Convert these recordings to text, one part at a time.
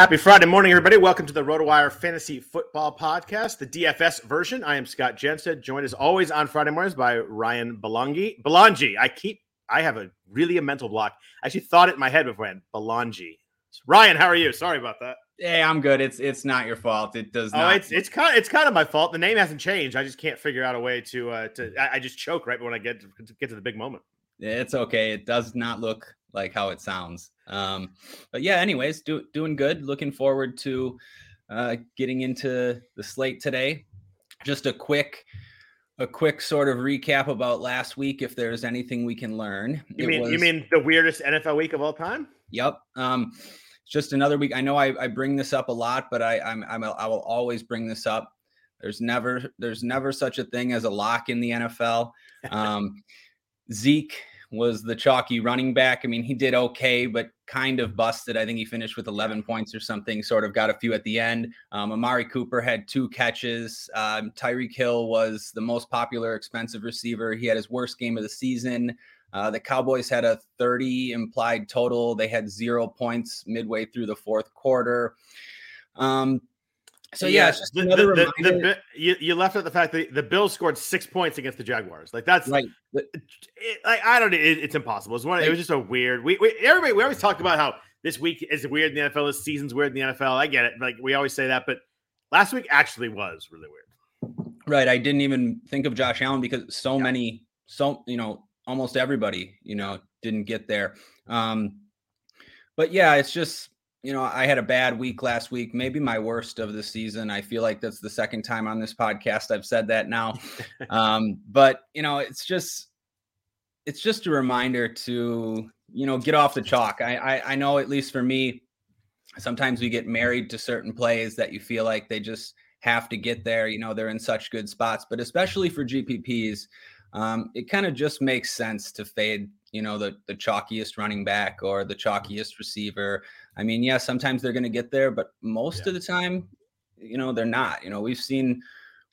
Happy Friday morning, everybody. Welcome to the RotoWire Fantasy Football Podcast, the DFS version. I am Scott Jenstad, joined as always on Friday mornings by Ryan Belongia. Belongia, I keep, I have a really a mental block. I actually thought it in my head beforehand. Belongia. Ryan, how are you? Sorry about that. Hey, I'm good. It's it's not your fault. It does oh, not. it's it's kind of it's kind of my fault. The name hasn't changed. I just can't figure out a way to uh to. I, I just choke right when I get to get to the big moment. It's okay. It does not look like how it sounds. Um, but yeah, anyways, do, doing good. Looking forward to uh, getting into the slate today. Just a quick, a quick sort of recap about last week, if there's anything we can learn. You mean was, you mean the weirdest NFL week of all time? Yep. Um, just another week. I know I, I bring this up a lot, but I I'm, I'm a, I will always bring this up. There's never there's never such a thing as a lock in the NFL. Um, Zeke was the chalky running back. I mean, he did okay, but kind of busted. I think he finished with 11 points or something, sort of got a few at the end. Um, Amari Cooper had two catches. Um, Tyreek Hill was the most popular expensive receiver. He had his worst game of the season. Uh, the Cowboys had a 30 implied total. They had zero points midway through the fourth quarter. Um, so yeah, yeah the, the, the, you, you left out the fact that the Bills scored six points against the Jaguars. Like that's right. It, like I don't. It, it's impossible. It's one. It was just a weird. We, we everybody we always talk about how this week is weird in the NFL. This season's weird in the NFL. I get it. Like we always say that, but last week actually was really weird. Right. I didn't even think of Josh Allen because so yeah. many, so you know, almost everybody, you know, didn't get there. Um, but yeah, it's just you know, I had a bad week last week, maybe my worst of the season. I feel like that's the second time on this podcast I've said that now. um, but you know, it's just it's just a reminder to you know get off the chalk. I, I I know at least for me, sometimes we get married to certain plays that you feel like they just have to get there. You know, they're in such good spots, but especially for GPPs, um, it kind of just makes sense to fade you know the the chalkiest running back or the chalkiest receiver. I mean, yeah, sometimes they're going to get there, but most yeah. of the time, you know, they're not. You know, we've seen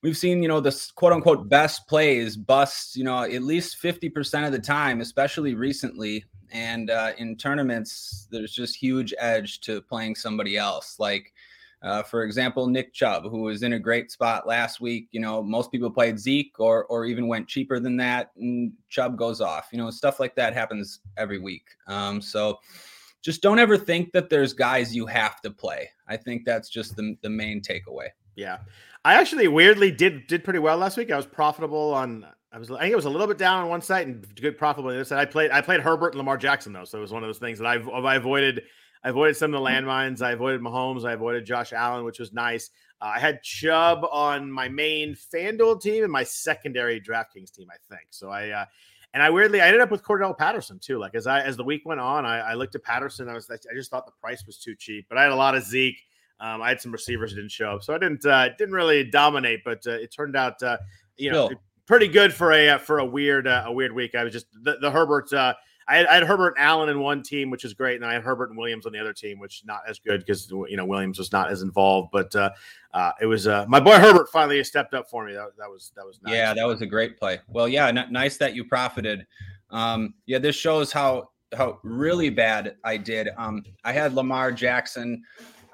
we've seen you know the quote unquote best plays bust you know at least 50% of the time especially recently and uh, in tournaments there's just huge edge to playing somebody else like uh, for example, Nick Chubb, who was in a great spot last week. You know, most people played Zeke or or even went cheaper than that, and Chubb goes off. You know, stuff like that happens every week. Um, so just don't ever think that there's guys you have to play. I think that's just the the main takeaway. Yeah, I actually weirdly did did pretty well last week. I was profitable on. I was I think it was a little bit down on one side and good profitable on the other side. I played I played Herbert and Lamar Jackson though, so it was one of those things that I've I avoided I avoided some of the mm. landmines. I avoided Mahomes. I avoided Josh Allen, which was nice. Uh, I had Chubb on my main FanDuel team and my secondary DraftKings team, I think. So I uh, and I weirdly I ended up with Cordarrelle Patterson too. Like as I as the week went on, I, I looked at Patterson. I was I just thought the price was too cheap, but I had a lot of Zeke. Um, I had some receivers that didn't show up, so I didn't uh, didn't really dominate. But uh, it turned out uh, you know pretty good for a uh, for a weird uh, a weird week. I was just the, the Herbert. I had, I had Herbert and Allen in one team, which is great, and I had Herbert and Williams on the other team, which not as good because you know Williams was not as involved. But uh, uh, it was uh, my boy Herbert finally stepped up for me. That, that was that was nice. yeah, that was a great play. Well, yeah, n- nice that you profited. Um, yeah, this shows how how really bad I did. Um, I had Lamar Jackson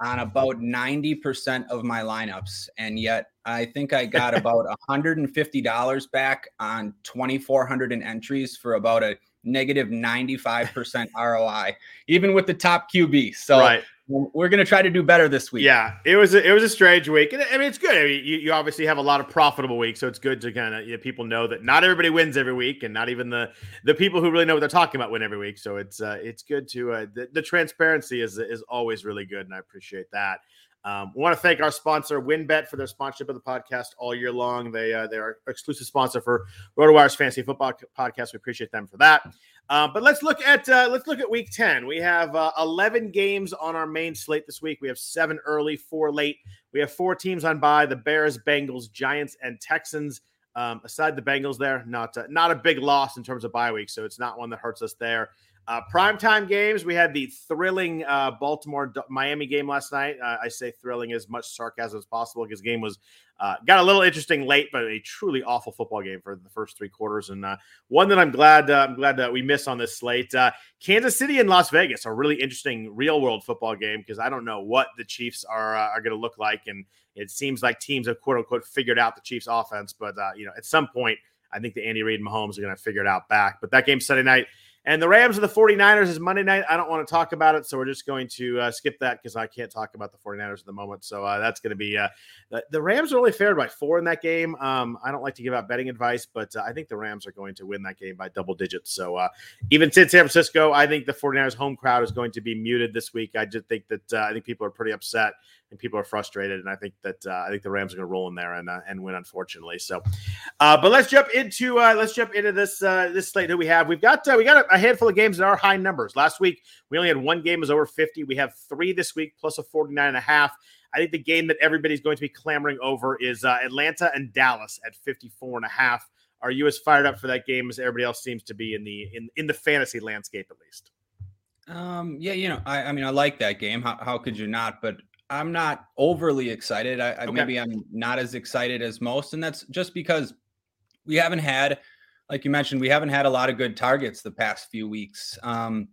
on about 90% of my lineups. And yet I think I got about $150 back on 2,400 in entries for about a negative 95% ROI, even with the top QB. So right we're going to try to do better this week. Yeah, it was a, it was a strange week, and I mean it's good. I mean, you, you obviously have a lot of profitable weeks, so it's good to kind of you know, people know that not everybody wins every week, and not even the the people who really know what they're talking about win every week. So it's uh, it's good to uh, the, the transparency is is always really good, and I appreciate that. Um, we want to thank our sponsor, WynnBET, for their sponsorship of the podcast all year long. They uh, they're exclusive sponsor for RotoWire's Fantasy Football Podcast. We appreciate them for that. Uh, but let's look at uh, let's look at Week Ten. We have uh, eleven games on our main slate this week. We have seven early, four late. We have four teams on by: the Bears, Bengals, Giants, and Texans. Um, aside the Bengals, there not uh, not a big loss in terms of bye week, so it's not one that hurts us there. Uh, primetime games, we had the thrilling uh, Baltimore Miami game last night. Uh, I say thrilling as much sarcasm as possible because game was uh, got a little interesting late, but a truly awful football game for the first three quarters, and uh, one that I'm glad uh, I'm glad that we miss on this slate. Uh, Kansas City and Las Vegas, a really interesting real world football game because I don't know what the Chiefs are are going to look like, and it seems like teams have quote unquote figured out the Chiefs' offense, but uh, you know at some point I think the Andy Reid Mahomes are going to figure it out back. But that game Sunday night. And the Rams and the 49ers is Monday night. I don't want to talk about it. So we're just going to uh, skip that because I can't talk about the 49ers at the moment. So uh, that's going to be uh, the, the, Rams are only favored by four in that game. Um, I don't like to give out betting advice, but uh, I think the Rams are going to win that game by double digits. So uh, even since San Francisco, I think the 49ers home crowd is going to be muted this week. I just think that uh, I think people are pretty upset and people are frustrated. And I think that uh, I think the Rams are going to roll in there and uh, and win, unfortunately. So, uh, but let's jump into uh, let's jump into this uh, this slate that we have. We've got uh, we got a, a, handful of games that are high numbers. Last week we only had one game was over 50. We have three this week plus a 49 and a half. I think the game that everybody's going to be clamoring over is Atlanta and Dallas at 54 and a half. Are you as fired up for that game as everybody else seems to be in the in, in the fantasy landscape at least? Um, yeah, you know, I, I mean, I like that game. How, how could you not? But I'm not overly excited. I, I okay. maybe I'm not as excited as most, and that's just because we haven't had, like you mentioned, we haven't had a lot of good targets the past few weeks. Um,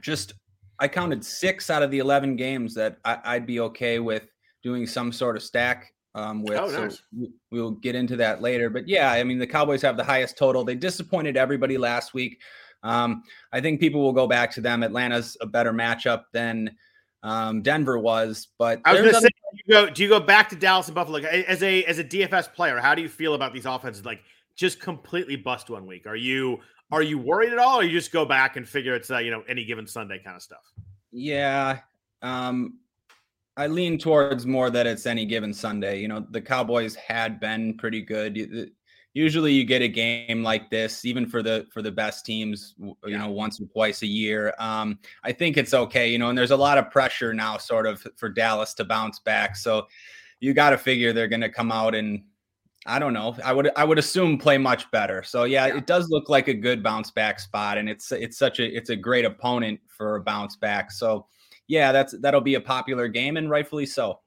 just I counted six out of the eleven games that I, would be okay with doing some sort of stack um, with. Oh, nice. So we'll get into that later. But yeah, I mean the Cowboys have the highest total. They disappointed everybody last week. Um, I think people will go back to them. Atlanta's a better matchup than um, Denver was. But I was going to say, do you, go, do you go back to Dallas and Buffalo as a as a DFS player? How do you feel about these offenses? Like just completely bust one week. Are you are you worried at all, or you just go back and figure it's uh, you know any given Sunday kind of stuff? Yeah, um, I lean towards more that it's any given Sunday. You know, the Cowboys had been pretty good usually you get a game like this even for the for the best teams you yeah. know once or twice a year um i think it's okay you know and there's a lot of pressure now sort of for dallas to bounce back so you got to figure they're going to come out and i don't know i would i would assume play much better so yeah, yeah, it does look like a good bounce back spot and it's it's such a it's a great opponent for a bounce back so yeah that's that'll be a popular game and rightfully so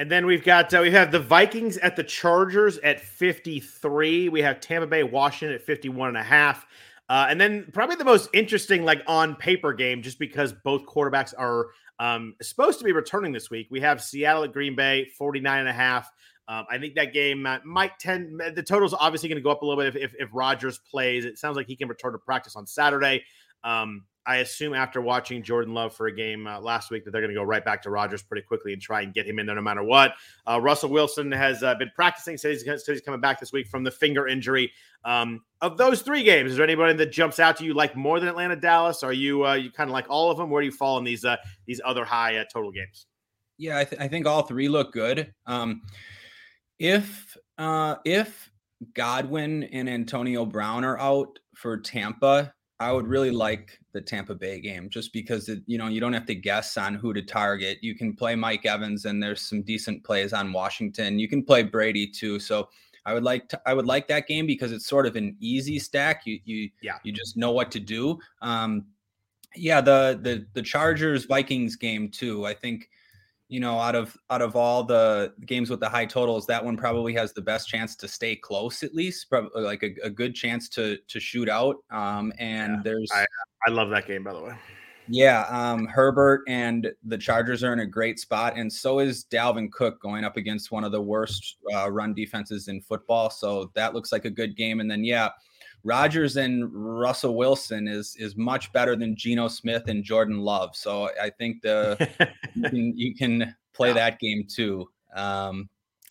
and then we've got uh, we have the Vikings at the Chargers at 53. We have Tampa Bay, Washington at 51 and a half. Uh, and then probably the most interesting, like on paper game, just because both quarterbacks are um, supposed to be returning this week. We have Seattle at Green Bay, 49 and a half. Um, I think that game uh, might tend, the total's obviously going to go up a little bit if, if, if Rodgers plays. It sounds like he can return to practice on Saturday. Um, I assume after watching Jordan Love for a game uh, last week that they're going to go right back to Rodgers pretty quickly and try and get him in there no matter what. Uh, Russell Wilson has uh, been practicing, said he's, said he's, coming back this week from the finger injury. Um, of those three games, is there anybody that jumps out to you like more than Atlanta, Dallas? Are you uh, you kind of like all of them? Where do you fall in these uh, these other high uh, total games? Yeah, I, th- I, think all three look good. Um, if if Godwin and Antonio Brown are out for Tampa, I would really like the Tampa Bay game just because it, you know you don't have to guess on who to target. You can play Mike Evans and there's some decent plays on Washington. You can play Brady too. So I would like to, I would like that game because it's sort of an easy stack. You you yeah you just know what to do. Um, yeah, the the the Chargers Vikings game too. I think you know out of out of all the games with the high totals, that one probably has the best chance to stay close at least, probably like a, a good chance to to shoot out. Um, and yeah, there's I, I love that game by the way. Yeah, um, Herbert and the Chargers are in a great spot, and so is Dalvin Cook going up against one of the worst uh, run defenses in football. So that looks like a good game. And then, yeah, Rodgers and Russell Wilson is is much better than Geno Smith and Jordan Love. So I think the you, can, you can play yeah. that game too. Um,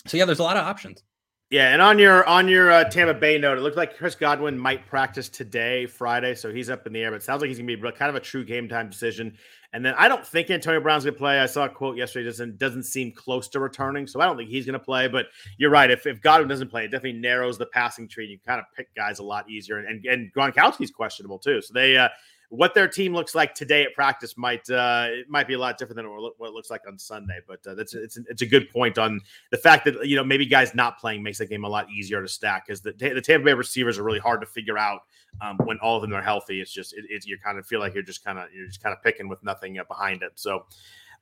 so yeah, there's a lot of options. Yeah, and on your on your uh, Tampa Bay note, it looks like Chris Godwin might practice today, Friday, so he's up in the air. But it sounds like he's gonna be kind of a true game time decision. And then I don't think Antonio Brown's gonna play. I saw a quote yesterday doesn't doesn't seem close to returning, so I don't think he's gonna play. But you're right. If, if Godwin doesn't play, it definitely narrows the passing tree. You kind of pick guys a lot easier. And and, and Gronkowski's questionable too. So they uh, what their team looks like today at practice might uh, it might be a lot different than what it looks like on Sunday. But uh, that's it's it's a good point on the fact that you know maybe guys not playing makes that game a lot easier to stack because the the Tampa Bay receivers are really hard to figure out um, when all of them are healthy. It's just it, you kind of feel like you're just kind of you're just kind of picking with nothing uh, behind it. So.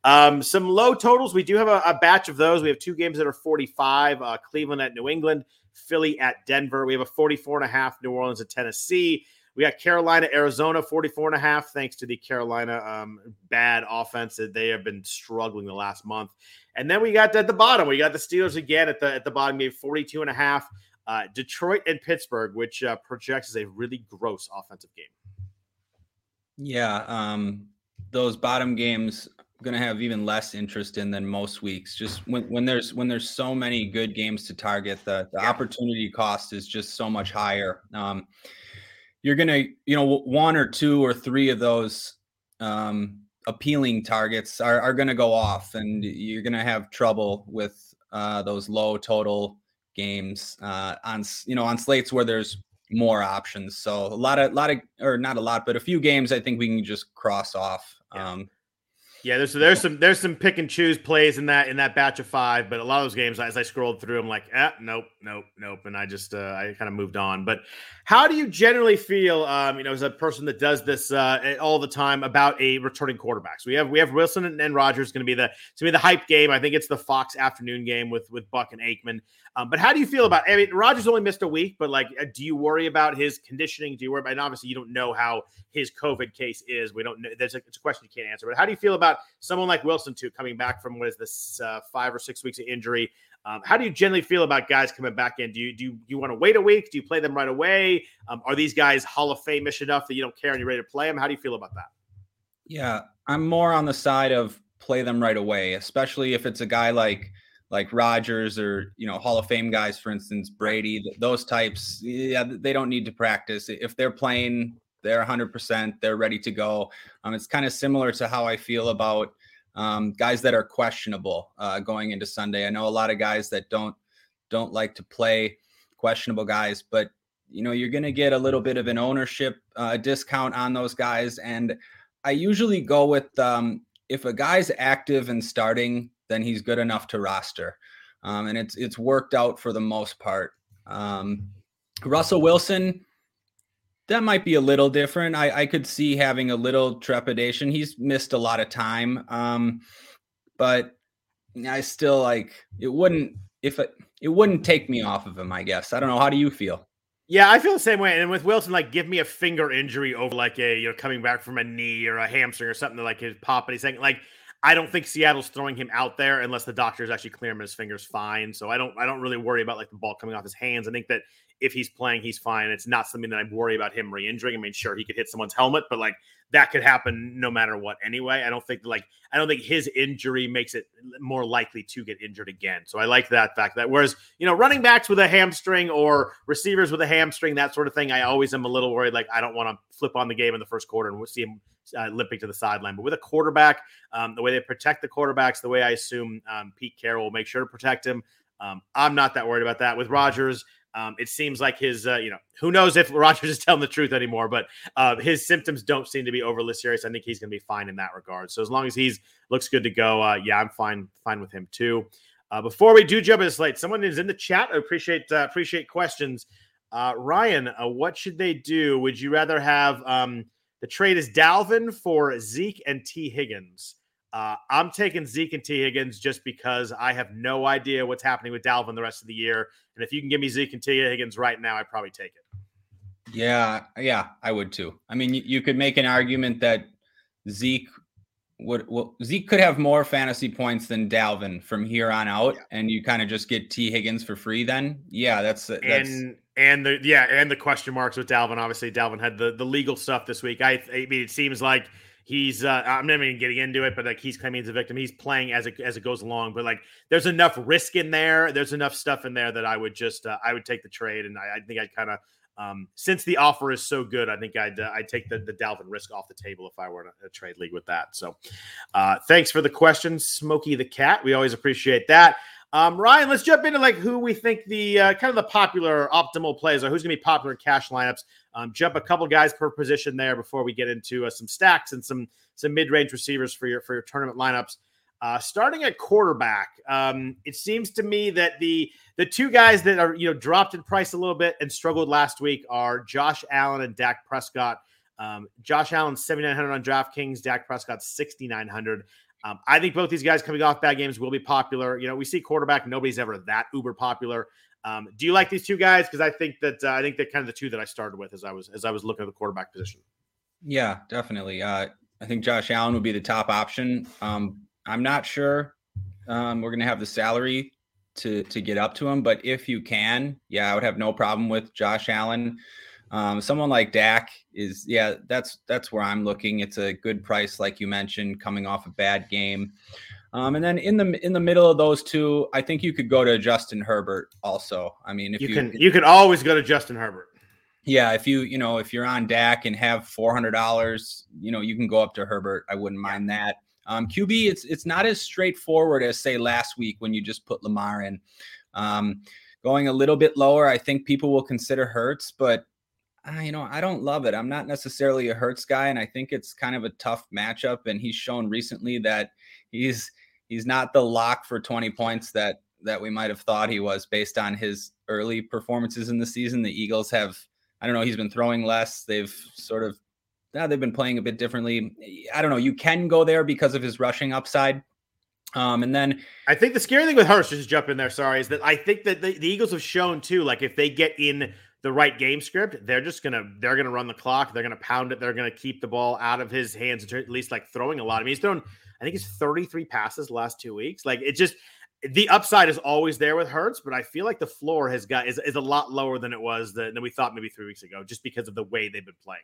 Um, some low totals. We do have a, a, batch of those. We have two games that are 45 uh, Cleveland at New England, Philly at Denver. We have a 44 and a half New Orleans at Tennessee. We got Carolina, Arizona, 44 and a half, thanks to the Carolina um, bad offense that they have been struggling the last month. And then we got at the bottom, we got the Steelers again at the at the bottom, maybe 42 and a half. Uh, Detroit and Pittsburgh, which uh, projects as a really gross offensive game. Yeah, um, those bottom games going to have even less interest in than most weeks. Just when, when there's when there's so many good games to target, the, the yeah. opportunity cost is just so much higher. Um, you're gonna you know one or two or three of those um, appealing targets are, are going to go off and you're going to have trouble with uh, those low total games uh, on you know on slates where there's more options so a lot of a lot of or not a lot but a few games i think we can just cross off yeah. um, yeah, there's there's some there's some pick and choose plays in that in that batch of five, but a lot of those games as I scrolled through, I'm like, ah, nope, nope, nope, and I just uh, I kind of moved on. But how do you generally feel, um, you know, as a person that does this uh, all the time about a returning quarterback? So we have we have Wilson and, and Rodgers going to be the to be the hype game. I think it's the Fox afternoon game with with Buck and Aikman. Um, but how do you feel about? I mean, Rodgers only missed a week, but like, uh, do you worry about his conditioning? Do you worry about? And obviously, you don't know how his COVID case is. We don't know. There's a, it's a question you can't answer. But how do you feel about someone like Wilson too coming back from what is this uh, five or six weeks of injury? Um, how do you generally feel about guys coming back in? Do you do you, you want to wait a week? Do you play them right away? Um, are these guys Hall of Fame-ish enough that you don't care and you're ready to play them? How do you feel about that? Yeah, I'm more on the side of play them right away, especially if it's a guy like like Rodgers or you know Hall of Fame guys, for instance, Brady, those types. Yeah, they don't need to practice if they're playing. They're 100%. They're ready to go. Um, it's kind of similar to how I feel about um, guys that are questionable uh, going into Sunday. I know a lot of guys that don't don't like to play questionable guys, but you know you're going to get a little bit of an ownership uh, discount on those guys. And I usually go with um, if a guy's active and starting, then he's good enough to roster. Um, and it's it's worked out for the most part. Um, Russell Wilson, that might be a little different. I, I could see having a little trepidation. He's missed a lot of time, um, but I still like it. Wouldn't if it it wouldn't take me off of him. I guess I don't know. How do you feel? Yeah, I feel the same way. And with Wilson, like, give me a finger injury over like a you know coming back from a knee or a hamstring or something like his pop. And he's saying like I don't think Seattle's throwing him out there unless the doctors actually clear him his fingers fine. So I don't I don't really worry about like the ball coming off his hands. I think that if he's playing, he's fine. It's not something that I worry about him re-injuring. I mean, sure, he could hit someone's helmet, but like that could happen no matter what anyway. I don't think like I don't think his injury makes it more likely to get injured again. So I like that fact that whereas you know running backs with a hamstring or receivers with a hamstring that sort of thing, I always am a little worried. Like I don't want to flip on the game in the first quarter and see him uh, limping to the sideline. But with a quarterback, um, the way they protect the quarterbacks, the way I assume um, Pete Carroll will make sure to protect him, um, I'm not that worried about that. With Rodgers, um, it seems like his, uh, you know, who knows if Rodgers is telling the truth anymore, but uh, his symptoms don't seem to be overly serious. I think he's going to be fine in that regard. So as long as he's looks good to go, uh, yeah, I'm fine, fine with him too. Uh, before we do jump in slate, someone is in the chat. I appreciate uh, appreciate questions. Uh, Ryan, what should they do? Would you rather have um, the trade is Dalvin for Zeke and T. Higgins? Uh, I'm taking Zeke and T. Higgins just because I have no idea what's happening with Dalvin the rest of the year. And if you can give me Zeke and T. Higgins right now, I'd probably take it. Yeah, yeah, I would too. I mean, you, you could make an argument that Zeke would well, Zeke could have more fantasy points than Dalvin from here on out, yeah. and you kind of just get T. Higgins for free. Then, yeah, that's that's and and the yeah, and the question marks with Dalvin. Obviously, Dalvin had the the legal stuff this week. I, I mean, it seems like he's uh, I'm not even getting into it, but like he's claiming he's a victim. He's playing as it as it goes along, but like there's enough risk in there. There's enough stuff in there that I would just uh, I would take the trade, and I, I think I'd kind of um, since the offer is so good, I think I'd uh, I'd take the, the Dalvin risk off the table if I were in a, a trade league with that. So, uh, thanks for the question, Smokey the Cat. We always appreciate that. Um, Ryan, let's jump into like who we think the uh, kind of the popular optimal plays are. Who's going to be popular in cash lineups? Um, jump a couple guys per position there before we get into uh, some stacks and some some mid range receivers for your for your tournament lineups. Uh, starting at quarterback, um, it seems to me that the the two guys that are you know dropped in price a little bit and struggled last week are Josh Allen and Dak Prescott. Um, Josh Allen seventy nine hundred on DraftKings, Dak Prescott sixty nine hundred. Um, I think both these guys coming off bad games will be popular. You know, we see quarterback; nobody's ever that uber popular. Um, do you like these two guys? Because I think that uh, I think they're kind of the two that I started with as I was as I was looking at the quarterback position. Yeah, definitely. Uh, I think Josh Allen would be the top option. Um, I'm not sure um, we're going to have the salary to to get up to him, but if you can, yeah, I would have no problem with Josh Allen. Um, someone like Dak is, yeah, that's that's where I'm looking. It's a good price, like you mentioned, coming off a bad game. Um, and then in the in the middle of those two, I think you could go to Justin Herbert. Also, I mean, if you, you can, you can always go to Justin Herbert. Yeah, if you you know if you're on Dak and have four hundred dollars, you know you can go up to Herbert. I wouldn't mind that. Um, QB, it's it's not as straightforward as say last week when you just put Lamar in. Um, going a little bit lower, I think people will consider Hurts, but you know I don't love it. I'm not necessarily a Hurts guy, and I think it's kind of a tough matchup. And he's shown recently that he's he's not the lock for 20 points that that we might have thought he was based on his early performances in the season. The Eagles have I don't know, he's been throwing less. They've sort of now they've been playing a bit differently. I don't know. You can go there because of his rushing upside. Um, and then I think the scary thing with Hurts, just jump in there, sorry, is that I think that the, the Eagles have shown too, like if they get in the right game script, they're just gonna they're gonna run the clock, they're gonna pound it, they're gonna keep the ball out of his hands, at least like throwing a lot. I mean, he's thrown, I think he's 33 passes last two weeks. Like it just the upside is always there with Hurts, but I feel like the floor has got is, is a lot lower than it was than, than we thought maybe three weeks ago, just because of the way they've been playing.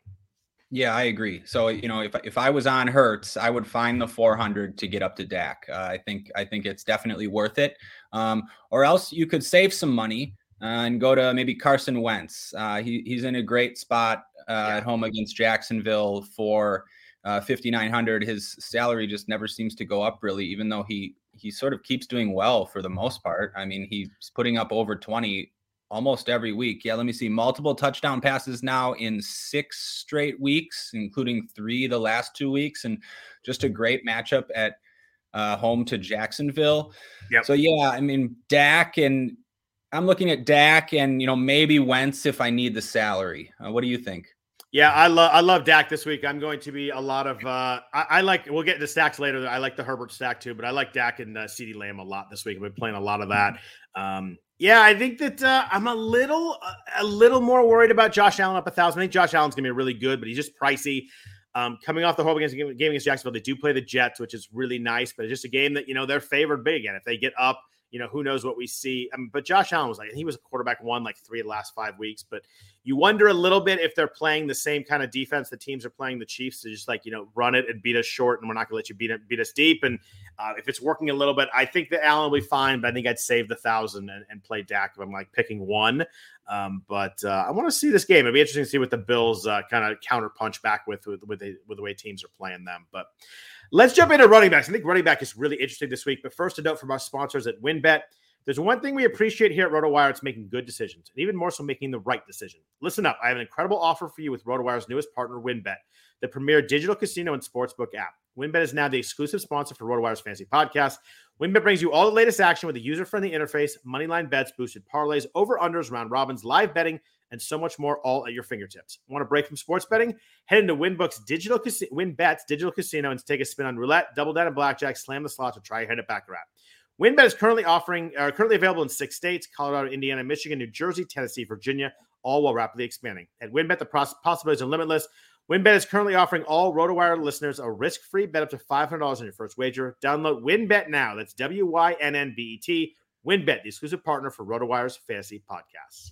Yeah, I agree. So you know, if if I was on Hurts, I would find the 400 to get up to Dak. Uh, I think I think it's definitely worth it. Um, or else you could save some money and go to maybe Carson Wentz. Uh, he, he's in a great spot uh, yeah. at home against Jacksonville for uh, 5900. His salary just never seems to go up really, even though he he sort of keeps doing well for the most part. I mean, he's putting up over 20 almost every week. Yeah, let me see. Multiple touchdown passes now in six straight weeks, including three the last two weeks, and just a great matchup at uh, home to Jacksonville. Yep. So yeah, I mean Dak and I'm looking at Dak and you know maybe Wentz if I need the salary. Uh, what do you think? Yeah, I love I love Dak this week. I'm going to be a lot of uh I, I like we'll get into stacks later. I like the Herbert stack too, but I like Dak and uh, CeeDee Lamb a lot this week. I've been playing a lot of that. Um yeah, I think that uh, I'm a little a little more worried about Josh Allen up a thousand. I think Josh Allen's gonna be really good, but he's just pricey. Um, coming off the home against game against Jacksonville, they do play the Jets, which is really nice, but it's just a game that you know they're favored big, and if they get up you know, who knows what we see. Um, but Josh Allen was like, he was a quarterback one like three of the last five weeks. But you wonder a little bit if they're playing the same kind of defense the teams are playing the Chiefs to just like, you know, run it and beat us short, and we're not going to let you beat beat us deep. And uh, if it's working a little bit, I think that Allen will be fine. But I think I'd save the thousand and, and play Dak if I'm like picking one. Um, but uh, I want to see this game. It'd be interesting to see what the Bills uh, kind of counter punch back with with with the, with the way teams are playing them. But let's jump into running backs. I think running back is really interesting this week. But first, a note from our sponsors at WynnBET. There's one thing we appreciate here at RotoWire, it's making good decisions, and even more so making the right decision. Listen up. I have an incredible offer for you with RotoWire's newest partner, WynnBET, the premier digital casino and sportsbook app. WynnBet is now the exclusive sponsor for RotoWire's Fantasy Podcast. WynnBet brings you all the latest action with a user-friendly interface, moneyline bets, boosted parlays, over/unders, round robins, live betting, and so much more, all at your fingertips. Want to break from sports betting? Head into WynnBook's digital casino, WynnBet's digital casino, and take a spin on roulette, double down, and blackjack. Slam the slots, or try your hand at baccarat. WynnBet is currently offering, uh, currently available in six states: Colorado, Indiana, Michigan, New Jersey, Tennessee, Virginia, all while rapidly expanding. At WynnBet, the possibilities are limitless. WynnBet is currently offering all RotoWire listeners a risk-free bet up to $500 on your first wager. Download WynnBet now. That's W-Y-N-N-B-E-T. WynnBet, the exclusive partner for RotoWire's fantasy podcasts.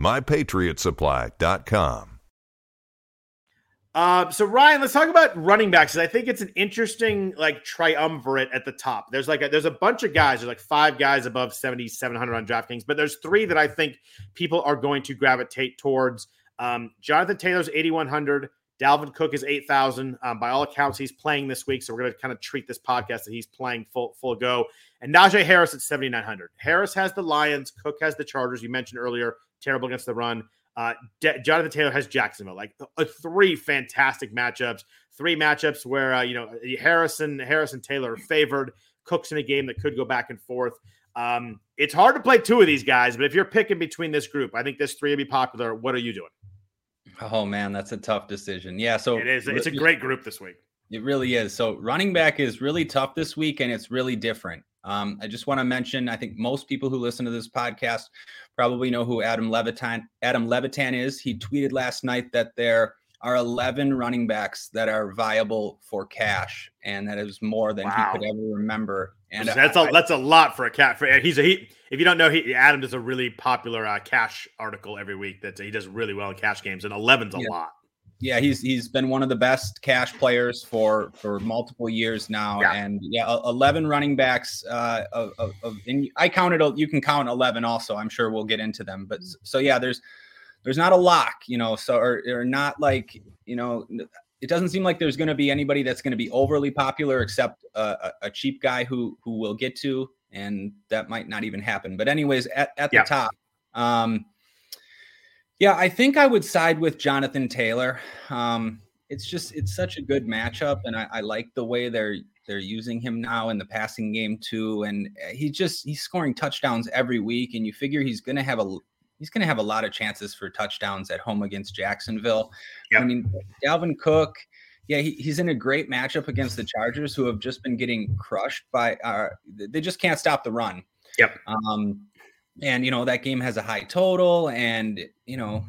mypatriotsupply.com. Uh, so Ryan, let's talk about running backs. I think it's an interesting like triumvirate at the top. There's like a, there's a bunch of guys. There's like five guys above 7,700 on DraftKings, but there's three that I think people are going to gravitate towards. Um, Jonathan Taylor's 8,100. Dalvin Cook is 8,000. Um, by all accounts, he's playing this week. So we're going to kind of treat this podcast that he's playing full full go. And Najee Harris at 7,900. Harris has the Lions. Cook has the Chargers. You mentioned earlier terrible against the run. Uh, De- Jonathan Taylor has Jacksonville, like uh, three fantastic matchups, three matchups where uh, you know Harrison, Harrison Taylor favored. Cooks in a game that could go back and forth. Um, it's hard to play two of these guys, but if you're picking between this group, I think this three would be popular. What are you doing? Oh man, that's a tough decision. Yeah, so it is. It's a great group this week. It really is. So running back is really tough this week, and it's really different. Um, I just want to mention, I think most people who listen to this podcast probably know who Adam Levitan Adam Levitan is. He tweeted last night that there are 11 running backs that are viable for cash, and that is more than wow. he could ever remember. And that's I, a that's a lot for a cat. For he's a he. If you don't know, he Adam does a really popular uh, cash article every week that he does really well in cash games, and 11's a yeah. lot. Yeah, he's he's been one of the best cash players for for multiple years now, yeah. and yeah, eleven running backs. Uh, of, of, of and I counted. You can count eleven also. I'm sure we'll get into them, but so yeah, there's there's not a lock, you know. So or, or not like you know, it doesn't seem like there's going to be anybody that's going to be overly popular except a, a, cheap guy who who will get to, and that might not even happen. But anyways, at at yeah. the top. Um, yeah, I think I would side with Jonathan Taylor. Um, it's just it's such a good matchup, and I, I, like the way they're they're using him now in the passing game too. And uh, he just he's scoring touchdowns every week, and you figure he's gonna have a he's gonna have a lot of chances for touchdowns at home against Jacksonville. Yep. I mean, Dalvin Cook. Yeah, he, he's in a great matchup against the Chargers, who have just been getting crushed by. Uh, they just can't stop the run. Yep. Um, and you know that game has a high total, and you know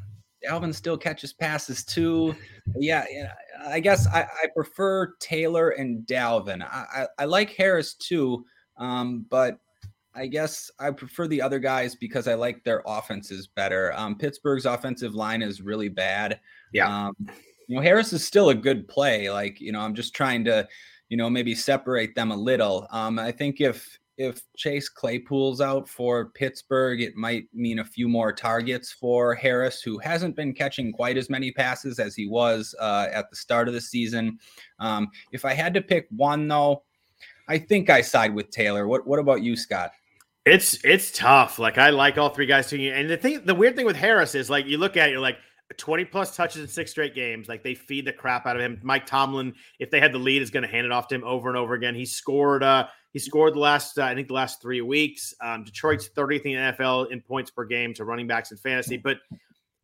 Dalvin still catches passes too. Yeah, I guess I, I prefer Taylor and Dalvin. I, I, I like Harris too, um, but I guess I prefer the other guys because I like their offenses better. Um, Pittsburgh's offensive line is really bad. Yeah. Um, you know, Harris is still a good play. Like, you know, I'm just trying to, you know, maybe separate them a little. Um, I think if if Chase Claypool's out for Pittsburgh, it might mean a few more targets for Harris, who hasn't been catching quite as many passes as he was uh, at the start of the season. Um, if I had to pick one, though, I think I side with Taylor. What What about you, Scott? It's it's tough. Like I like all three guys too. And the thing, the weird thing with Harris is like you look at it, you're like 20 plus touches in six straight games. Like they feed the crap out of him. Mike Tomlin, if they had the lead, is going to hand it off to him over and over again. He scored. uh He scored the last, uh, I think, the last three weeks. Um, Detroit's 30th in the NFL in points per game to running backs in fantasy, but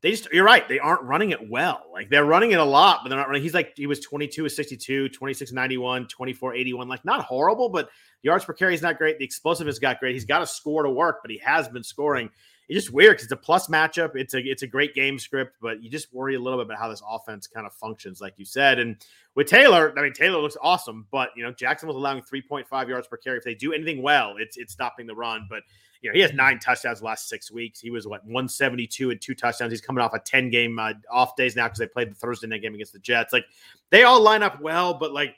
they just you're right they aren't running it well. Like they're running it a lot but they're not running he's like he was 22 of 62 26 91 24 81 like not horrible but the yards per carry is not great. The explosiveness got great. He's got a score to work but he has been scoring it's just weird because it's a plus matchup it's a it's a great game script but you just worry a little bit about how this offense kind of functions like you said and with taylor i mean taylor looks awesome but you know jackson was allowing 3.5 yards per carry if they do anything well it's it's stopping the run but you know, he has nine touchdowns last six weeks. He was what 172 and two touchdowns. He's coming off a 10 game uh, off days now because they played the Thursday night game against the Jets. Like they all line up well, but like,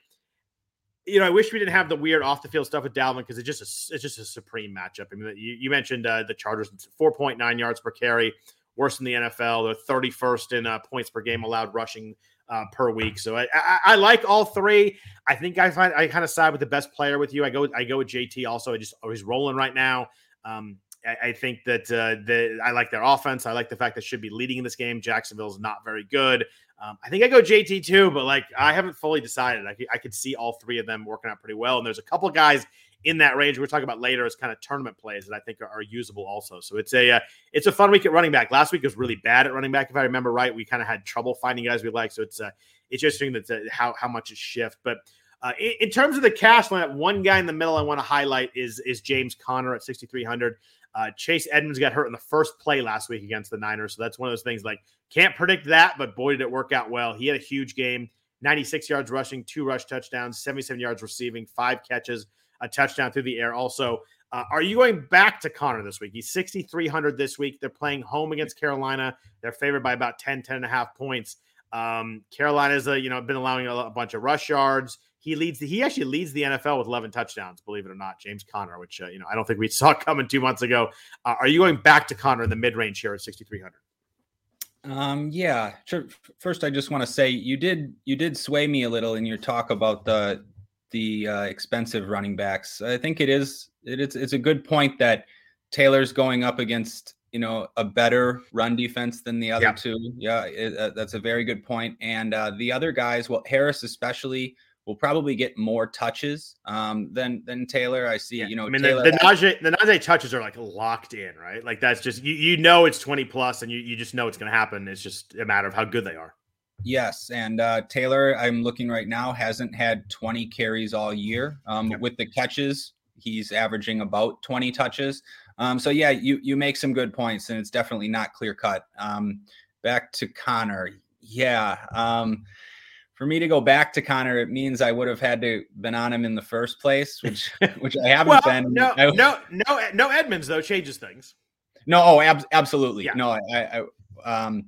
you know, I wish we didn't have the weird off the field stuff with Dalvin because it's just a, it's just a supreme matchup. I mean, you, you mentioned uh, the Chargers 4.9 yards per carry, worse than the NFL. They're 31st in uh, points per game allowed rushing uh, per week. So I, I, I, like all three. I think I find I kind of side with the best player with you. I go I go with JT also. I just he's rolling right now. Um, I, I, think that uh, the I like their offense. I like the fact that should be leading in this game. Jacksonville's not very good. Um, I think I go JT too, but like I haven't fully decided. I, I could see all three of them working out pretty well. And there's a couple guys in that range we're talking about later as kind of tournament plays that I think are, are usable also. So it's a uh, it's a fun week at running back. Last week was really bad at running back, if I remember right. We kind of had trouble finding guys we like. So it's uh, it's interesting that uh, how how much it shift, but. Uh, in, in, terms of the cash lineup, one guy in the middle I want to highlight is is James Conner at 6,300. Uh, Chase Edmonds got hurt in the first play last week against the Niners, so that's one of those things like can't predict that, but boy did it work out well. He had a huge game, 96 yards rushing, two rush touchdowns, 77 yards receiving, five catches, a touchdown through the air. Also, uh, are you going back to Conner this week? He's 6,300 this week. They're playing home against Carolina. They're favored by about 10, 10 and a half points. Um, Carolina's a, you know, been allowing a, a bunch of rush yards. He leads. The, he actually leads the NFL with 11 touchdowns. Believe it or not, James Conner, which uh, you know I don't think we saw coming two months ago. Uh, are you going back to Conner in the mid range here at 6,300? Um, yeah. First, I just want to say you did you did sway me a little in your talk about the the uh, expensive running backs. I think it is it is it's a good point that Taylor's going up against you know a better run defense than the other yeah. two. Yeah, it, uh, that's a very good point. And uh, the other guys, well, Harris especially will probably get more touches um, than than Taylor. I see, yeah. you know, I mean, Taylor the, the Najee the Najee touches are like locked in, right? Like that's just you you know it's twenty plus, and you you just know it's going to happen. It's just a matter of how good they are. Yes, and uh, Taylor, I'm looking right now, hasn't had 20 carries all year. Um, yep. With the catches, he's averaging about 20 touches. Um, so yeah, you you make some good points, and it's definitely not clear cut. Um, back to Conner, yeah. Um, for me to go back to Conner, it means I would have had to been on him in the first place, which which I haven't well, been. No, I, no, no, no. Edmonds though changes things. No, oh, ab- absolutely. Yeah. No, I, I, um,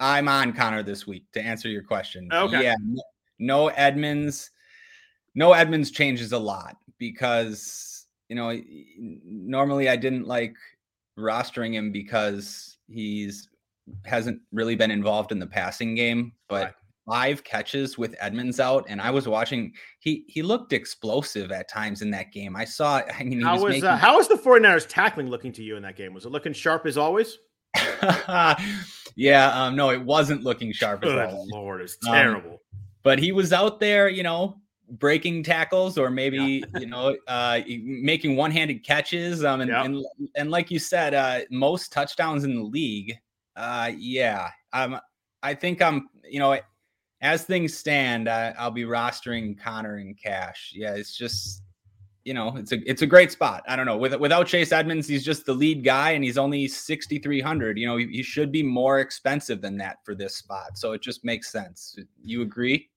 I'm on Conner this week to answer your question. Okay. Yeah, no Edmonds. No Edmonds changes a lot because you know normally I didn't like rostering him because he's hasn't really been involved in the passing game, but. Right five catches with Edmonds out, and I was watching. He he looked explosive at times in that game. I saw. I mean, how was, was making... uh, how was the 49ers tackling looking to you in that game? Was it looking sharp as always? yeah, um, no, it wasn't looking sharp Good as always. Lord, it's um, terrible. Um, but he was out there, you know, breaking tackles or maybe yeah. you know uh, making one-handed catches. Um, and, and and like you said, uh, most touchdowns in the league. Uh, yeah, um, I think I'm, you know, as things stand, I, will be rostering Conner and Cash. Yeah, it's just, you know, it's a it's a great spot. I don't know. With, without Chase Edmonds, he's just the lead guy, and he's only sixty three hundred. You know, he, he should be more expensive than that for this spot. So it just makes sense. You agree?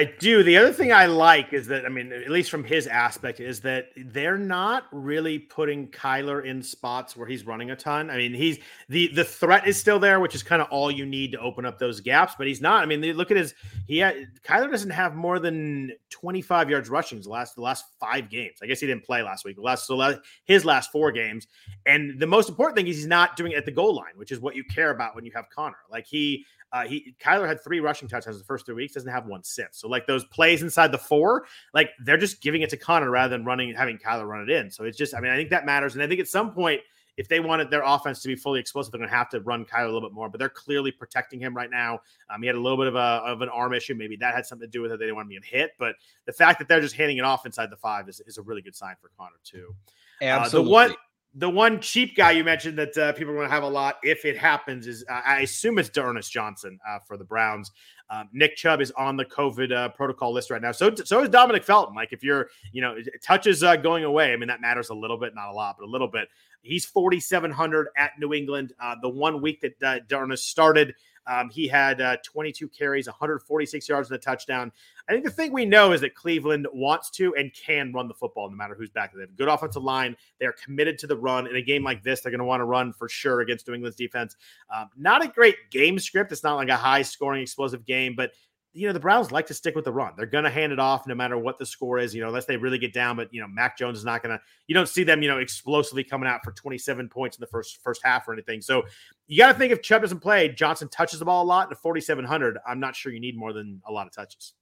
I do. The other thing I like is that, I mean, at least from his aspect, is that they're not really putting Kyler in spots where he's running a ton. I mean, he's the the threat is still there, which is kind of all you need to open up those gaps, but he's not. I mean, look at his he had, Kyler doesn't have more than 25 yards rushing the last the last five games. I guess he didn't play last week. Last so last, his last four games. And the most important thing is he's not doing it at the goal line, which is what you care about when you have Conner. Like he uh, he Kyler had three rushing touchdowns the first three weeks, doesn't have one since. So like those plays inside the four, like they're just giving it to Conner rather than running having Kyler run it in. So it's just, I mean, I think that matters, and I think at some point. If they wanted their offense to be fully explosive, they're going to have to run Kyler a little bit more. But they're clearly protecting him right now. Um, he had a little bit of a of an arm issue. Maybe that had something to do with it. They didn't want to be hit. But the fact that they're just handing it off inside the five is, is a really good sign for Conner too. Absolutely. Uh, the one the one cheap guy you mentioned that uh, people are going to have a lot if it happens is uh, I assume it's D'Ernest Johnson uh, for the Browns. Um, Nick Chubb is on the COVID uh, protocol list right now. So so is Demetric Felton. Like if you're you know touches uh, going away, I mean that matters a little bit, not a lot, but a little bit. He's 4,700 at New England. Uh, the one week that uh, D'Ernest started, um, he had uh, 22 carries, 146 yards and a touchdown. I think the thing we know is that Cleveland wants to and can run the football no matter who's back. They have a good offensive line. They are committed to the run. In a game like this, they're going to want to run for sure against New England's defense. Um, not a great game script. It's not like a high scoring, explosive game, but you know, the Browns like to stick with the run. They're going to hand it off no matter what the score is, you know, unless they really get down. But, you know, Mac Jones is not going to, you don't see them, you know, explosively coming out for 27 points in the first first half or anything. So you got to think if Chubb doesn't play, Johnson touches the ball a lot. At 4,700, I'm not sure you need more than a lot of touches.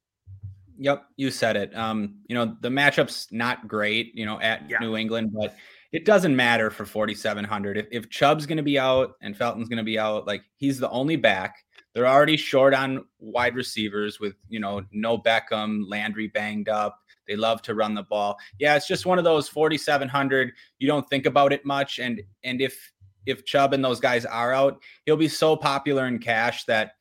Yep, you said it. Um, you know, the matchup's not great, you know, at yeah. New England, but it doesn't matter for 4,700. If, if Chubb's going to be out and Felton's going to be out, like he's the only back. They're already short on wide receivers with, you know, no Beckham, Landry banged up. They love to run the ball. Yeah, it's just one of those 4700. You don't think about it much and and if if Chubb and those guys are out, he'll be so popular in cash that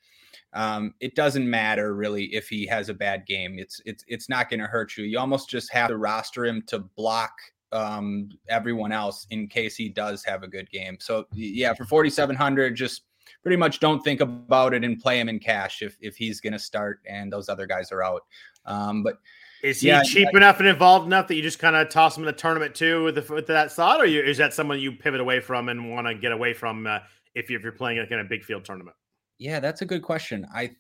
um, it doesn't matter really if he has a bad game. It's it's it's not going to hurt you. You almost just have to roster him to block um, everyone else in case he does have a good game. So yeah, for 4700 just pretty much don't think about it and play him in cash if if he's going to start and those other guys are out. Um, but is he yeah, cheap I, enough and involved enough that you just kind of toss him in the tournament too with, the, with that thought, or you, is that someone you pivot away from and want to get away from uh, if, you, if you're playing like in a big field tournament? Yeah, that's a good question. I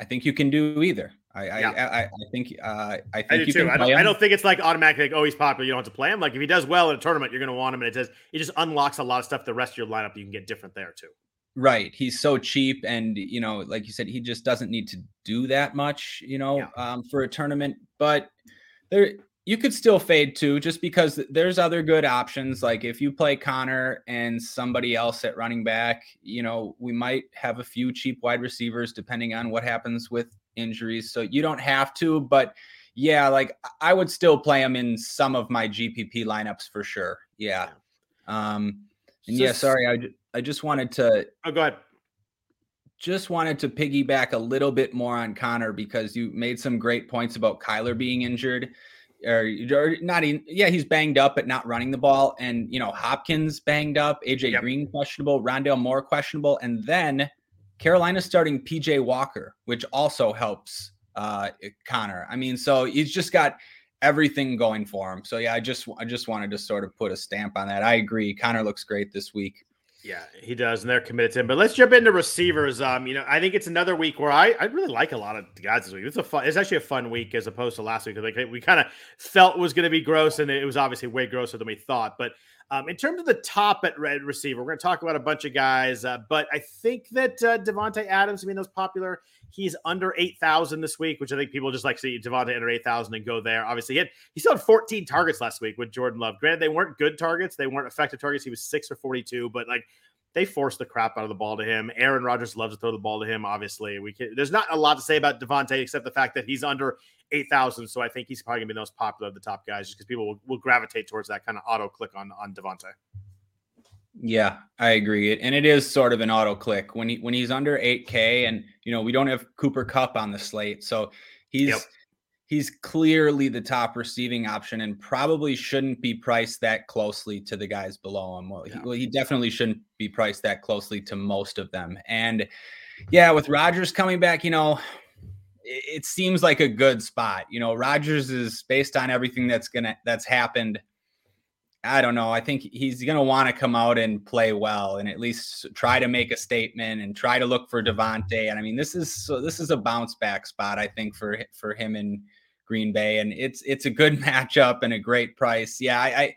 I think you can do either. I yeah. I, I, I think uh, I think I you too. I don't, I don't think it's like automatic. Like, oh, he's popular. You don't have to play him. Like if he does well in a tournament, you're going to want him, and it does. It just unlocks a lot of stuff. The rest of your lineup, you can get different there too. Right. He's so cheap, and you know, like you said, he just doesn't need to do that much. You know, yeah. um, for a tournament, but there you could still fade too, just because there's other good options. Like if you play Conner and somebody else at running back, you know, we might have a few cheap wide receivers depending on what happens with injuries. So you don't have to, but yeah, like I would still play him in some of my GPP lineups for sure. Yeah. Um, and so, yeah, sorry, I, I just wanted to. Oh, go ahead. Just wanted to piggyback a little bit more on Conner because you made some great points about Kyler being injured or, or not In, yeah he's banged up but not running the ball and you know hopkins banged up aj yep. green questionable rondale moore questionable and then carolina starting pj walker which also helps uh Conner i mean so he's just got everything going for him so yeah i just i just wanted to sort of put a stamp on that i agree Conner looks great this week yeah, he does, and they're committed to him. But let's jump into receivers. Um, you know, I think it's another week where I, I really like a lot of guys this week. It's a fun, it's actually a fun week as opposed to last week. Like we kind of felt was going to be gross, and it was obviously way grosser than we thought. But um, in terms of the top at red receiver, we're going to talk about a bunch of guys. Uh, but I think that uh, Davante Adams, I mean, those popular. He's under eight thousand this week, which I think people just like see Davante under eight thousand and go there. Obviously, he, had, he still had fourteen targets last week with Jordan Love. Granted, they weren't good targets; they weren't effective targets. He was six or forty-two, but like they force the crap out of the ball to him. Aaron Rodgers loves to throw the ball to him. Obviously, we can, there's not a lot to say about Davante except the fact that he's under eight thousand. So I think he's probably gonna be the most popular of the top guys, just because people will, will, gravitate towards that kind of auto click on on Davante. Yeah, I agree. And it is sort of an auto click when he when he's under 8K and you know we don't have Cooper Kupp on the slate. So he's yep he's clearly the top receiving option and probably shouldn't be priced that closely to the guys below him. Well, yeah. he, well, he definitely shouldn't be priced that closely to most of them. And yeah, with Rodgers coming back, you know, it, it seems like a good spot. You know, Rodgers is based on everything that's gonna that's happened. I don't know. I think he's going to want to come out and play well, and at least try to make a statement and try to look for mm-hmm. Davante. And I mean, this is so this is a bounce back spot, I think, for for him and Green Bay, and it's it's a good matchup and a great price. Yeah, I, I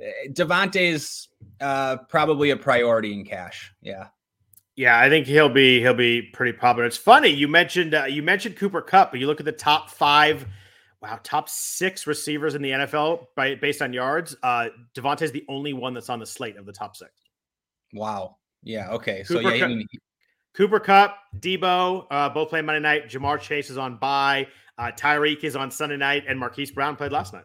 eh, Davante's uh, probably a priority in cash. Yeah. Yeah, I think he'll be he'll be pretty popular. It's funny you mentioned uh, you mentioned Cooper Kupp, but you look at the top five, wow, top six receivers in the NFL by based on yards. Uh, Davante's the only one that's on the slate of the top six. Wow. Yeah. Okay. Cooper so yeah, Kupp, Cooper Kupp, Debo, uh, both playing Monday night. Ja'Marr Chase is on bye. Uh, Tyreek is on Sunday night, and Marquise Brown played last night.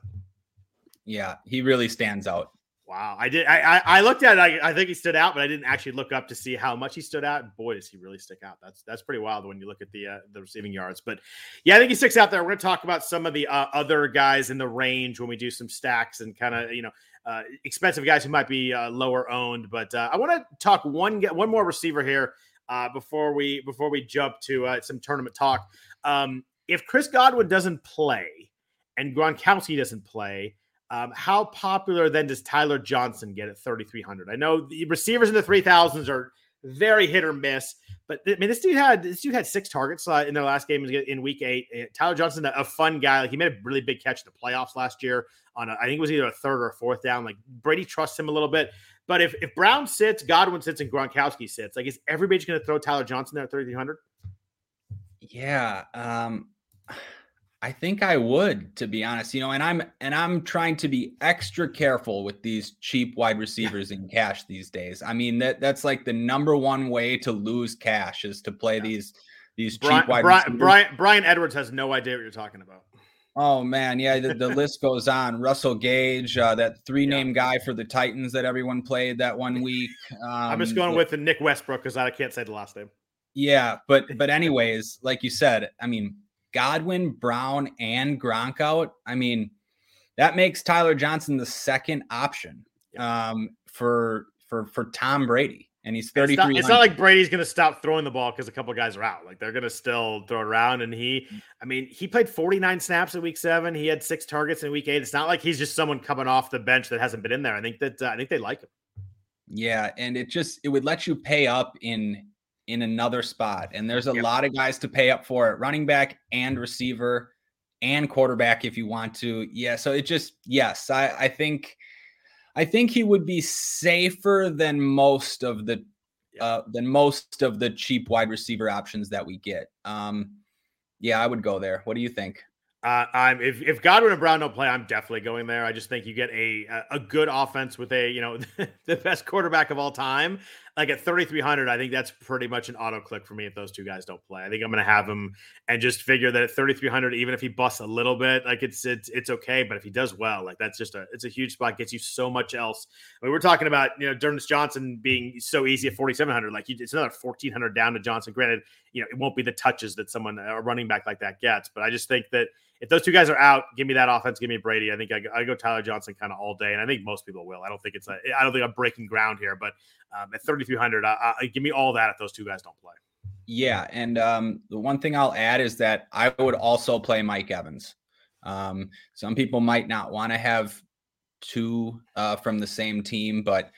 Yeah, he really stands out. Wow, I did. I I, I looked at. It, I, I think he stood out, but I didn't actually look up to see how much he stood out. Boy, does he really stick out! That's that's pretty wild when you look at the uh, the receiving yards. But yeah, I think he sticks out there. We're going to talk about some of the uh, other guys in the range when we do some stacks and kind of you know uh, expensive guys who might be uh, lower owned. But uh, I want to talk one one more receiver here uh, before we before we jump to uh, some tournament talk. Um, if Chris Godwin doesn't play and Gronkowski doesn't play, um, how popular then does Tyler Johnson get at 3,300? I know the receivers in the 3,000s are very hit or miss, but I mean, this dude had this dude had six targets uh, in their last game in Week Eight. Tyler Johnson, a, a, fun guy, like he made a really big catch in the playoffs last year on a, I think it was either a third or a fourth down. Like Brady trusts him a little bit, but if if Brown sits, Godwin sits, and Gronkowski sits, like is everybody going to throw Tyler Johnson there at 3,300? Yeah, um, I think I would, to be honest. You know, and I'm and I'm trying to be extra careful with these cheap wide receivers in cash these days. I mean that that's like the number one way to lose cash is to play yeah. these these Brian, cheap wide Brian, receivers. Brian, Bryan Edwards has no idea what you're talking about. Oh man, yeah, the, the list goes on. Russell Gage, uh, that three name yeah. guy for the Titans that everyone played that one week. Um, I'm just going with the Nick Westbrook because I can't say the last name. Yeah, but but anyways, like you said, I mean Godwin, Brown, and Gronk out, I mean, that makes Tyler Johnson the second option um, for for for Tom Brady. And he's 33. It's not, it's not like Brady's going to stop throwing the ball because a couple guys are out. Like they're going to still throw it around. And he. I mean, he played 49 snaps in week seven. He had six targets in week eight. It's not like he's just someone coming off the bench that hasn't been in there. I think that, uh, I think they like him. Yeah. And it just, it would let you pay up in in another spot. And there's a yep. lot of guys to pay up for it running back and receiver and quarterback if you want to. Yeah. So it just, yes, I, I think, I think he would be safer than most of the, uh, than most of the cheap wide receiver options that we get. Um, yeah, I would go there. What do you think? Uh, I'm if, if Godwin and Brown don't play, I'm definitely going there. I just think you get a a good offense with a you know the best quarterback of all time. Like at 3,300, I think that's pretty much an auto click for me if those two guys don't play. I think I'm going to have him and just figure that at 3,300, even if he busts a little bit, like it's it's it's okay. But if he does well, like that's just a it's a huge spot. Gets you so much else. I mean, we're talking about you know D'Ernest Johnson being so easy at 4,700. Like it's another 1,400 down to Johnson. Granted, you know it won't be the touches that someone a running back like that gets, but I just think that if those two guys are out, give me that offense. Give me Brady. I think I, I go Tyler Johnson kind of all day, and I think most people will. I don't think it's. I don't think I'm breaking ground here, but um, at 3,300, I, I, give me all that if those two guys don't play. Yeah, and um, the one thing I'll add is that I would also play Mike Evans. Um, some people might not want to have two uh, from the same team, but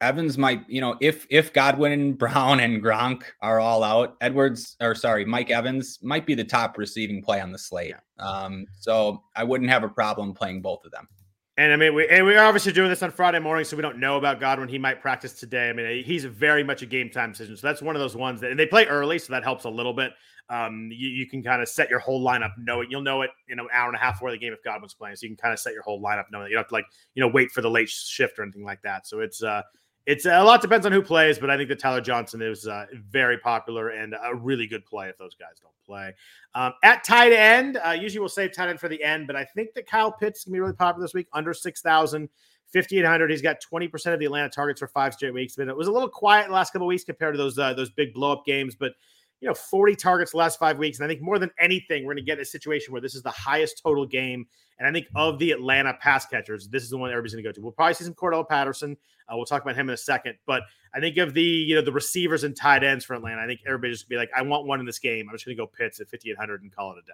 Evans might, you know, if if Godwin, Brown, and Gronk are all out, Edwards or sorry, Mike Evans might be the top receiving play on the slate. Um, so I wouldn't have a problem playing both of them. And I mean, we and we're obviously doing this on Friday morning, so we don't know about Godwin. He might practice today. I mean, he's very much a game time decision. So that's one of those ones that, and they play early, so that helps a little bit. Um, you, you can kind of set your whole lineup, know it. You'll know it, in an hour and a half before the game if Godwin's playing. So you can kind of set your whole lineup, knowing that you don't have to like, you know, wait for the late shift or anything like that. So it's uh, it's a lot depends on who plays, but I think that Tyler Johnson is uh, very popular and a really good play if those guys don't play. Um, at tight end, uh, usually we'll save tight end for the end, but I think that Kyle Pitts can be really popular this week, under 6,000. 5,800. He's got 20% of the Atlanta targets for five straight weeks. But it was a little quiet the last couple weeks compared to those uh, those big blow up games. But you know, 40 targets the last five weeks. And I think more than anything, we're going to get in a situation where this is the highest total game. And I think of the Atlanta pass catchers, this is the one everybody's going to go to. We'll probably see some Cordarrelle Patterson. Uh, we'll talk about him in a second. But I think of the, you know, the receivers and tight ends for Atlanta, I think everybody's just gonna be like, I want one in this game. I'm just going to go Pitts at 5,800 and call it a day.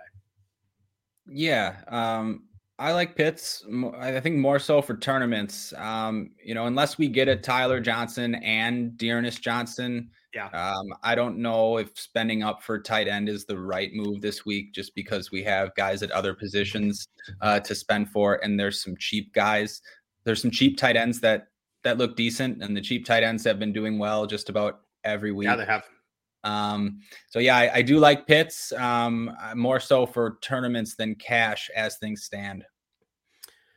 Yeah. Um, I like Pitts. I think more so for tournaments. Um, you know, unless we get a Tyler Johnson and D'Ernest Johnson, yeah. Um, I don't know if spending up for tight end is the right move this week, just because we have guys at other positions uh, to spend for, and there's some cheap guys. There's some cheap tight ends that that look decent, and the cheap tight ends have been doing well just about every week. Yeah, they have. Um, so yeah, I, I, do like Pitts um, uh, more so for tournaments than cash as things stand.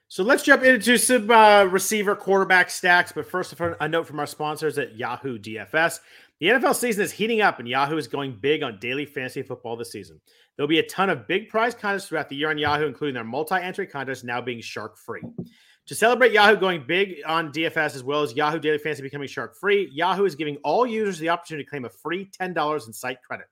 So let's jump into some uh, receiver quarterback stacks. But first, a note from our sponsors at Yahoo DFS. The NFL season is heating up, and Yahoo is going big on daily fantasy football this season. There'll be a ton of big prize contests throughout the year on Yahoo, including their multi entry contest now being shark free. To celebrate Yahoo going big on DFS as well as Yahoo Daily Fantasy becoming shark free, Yahoo is giving all users the opportunity to claim a free $10 in site credit.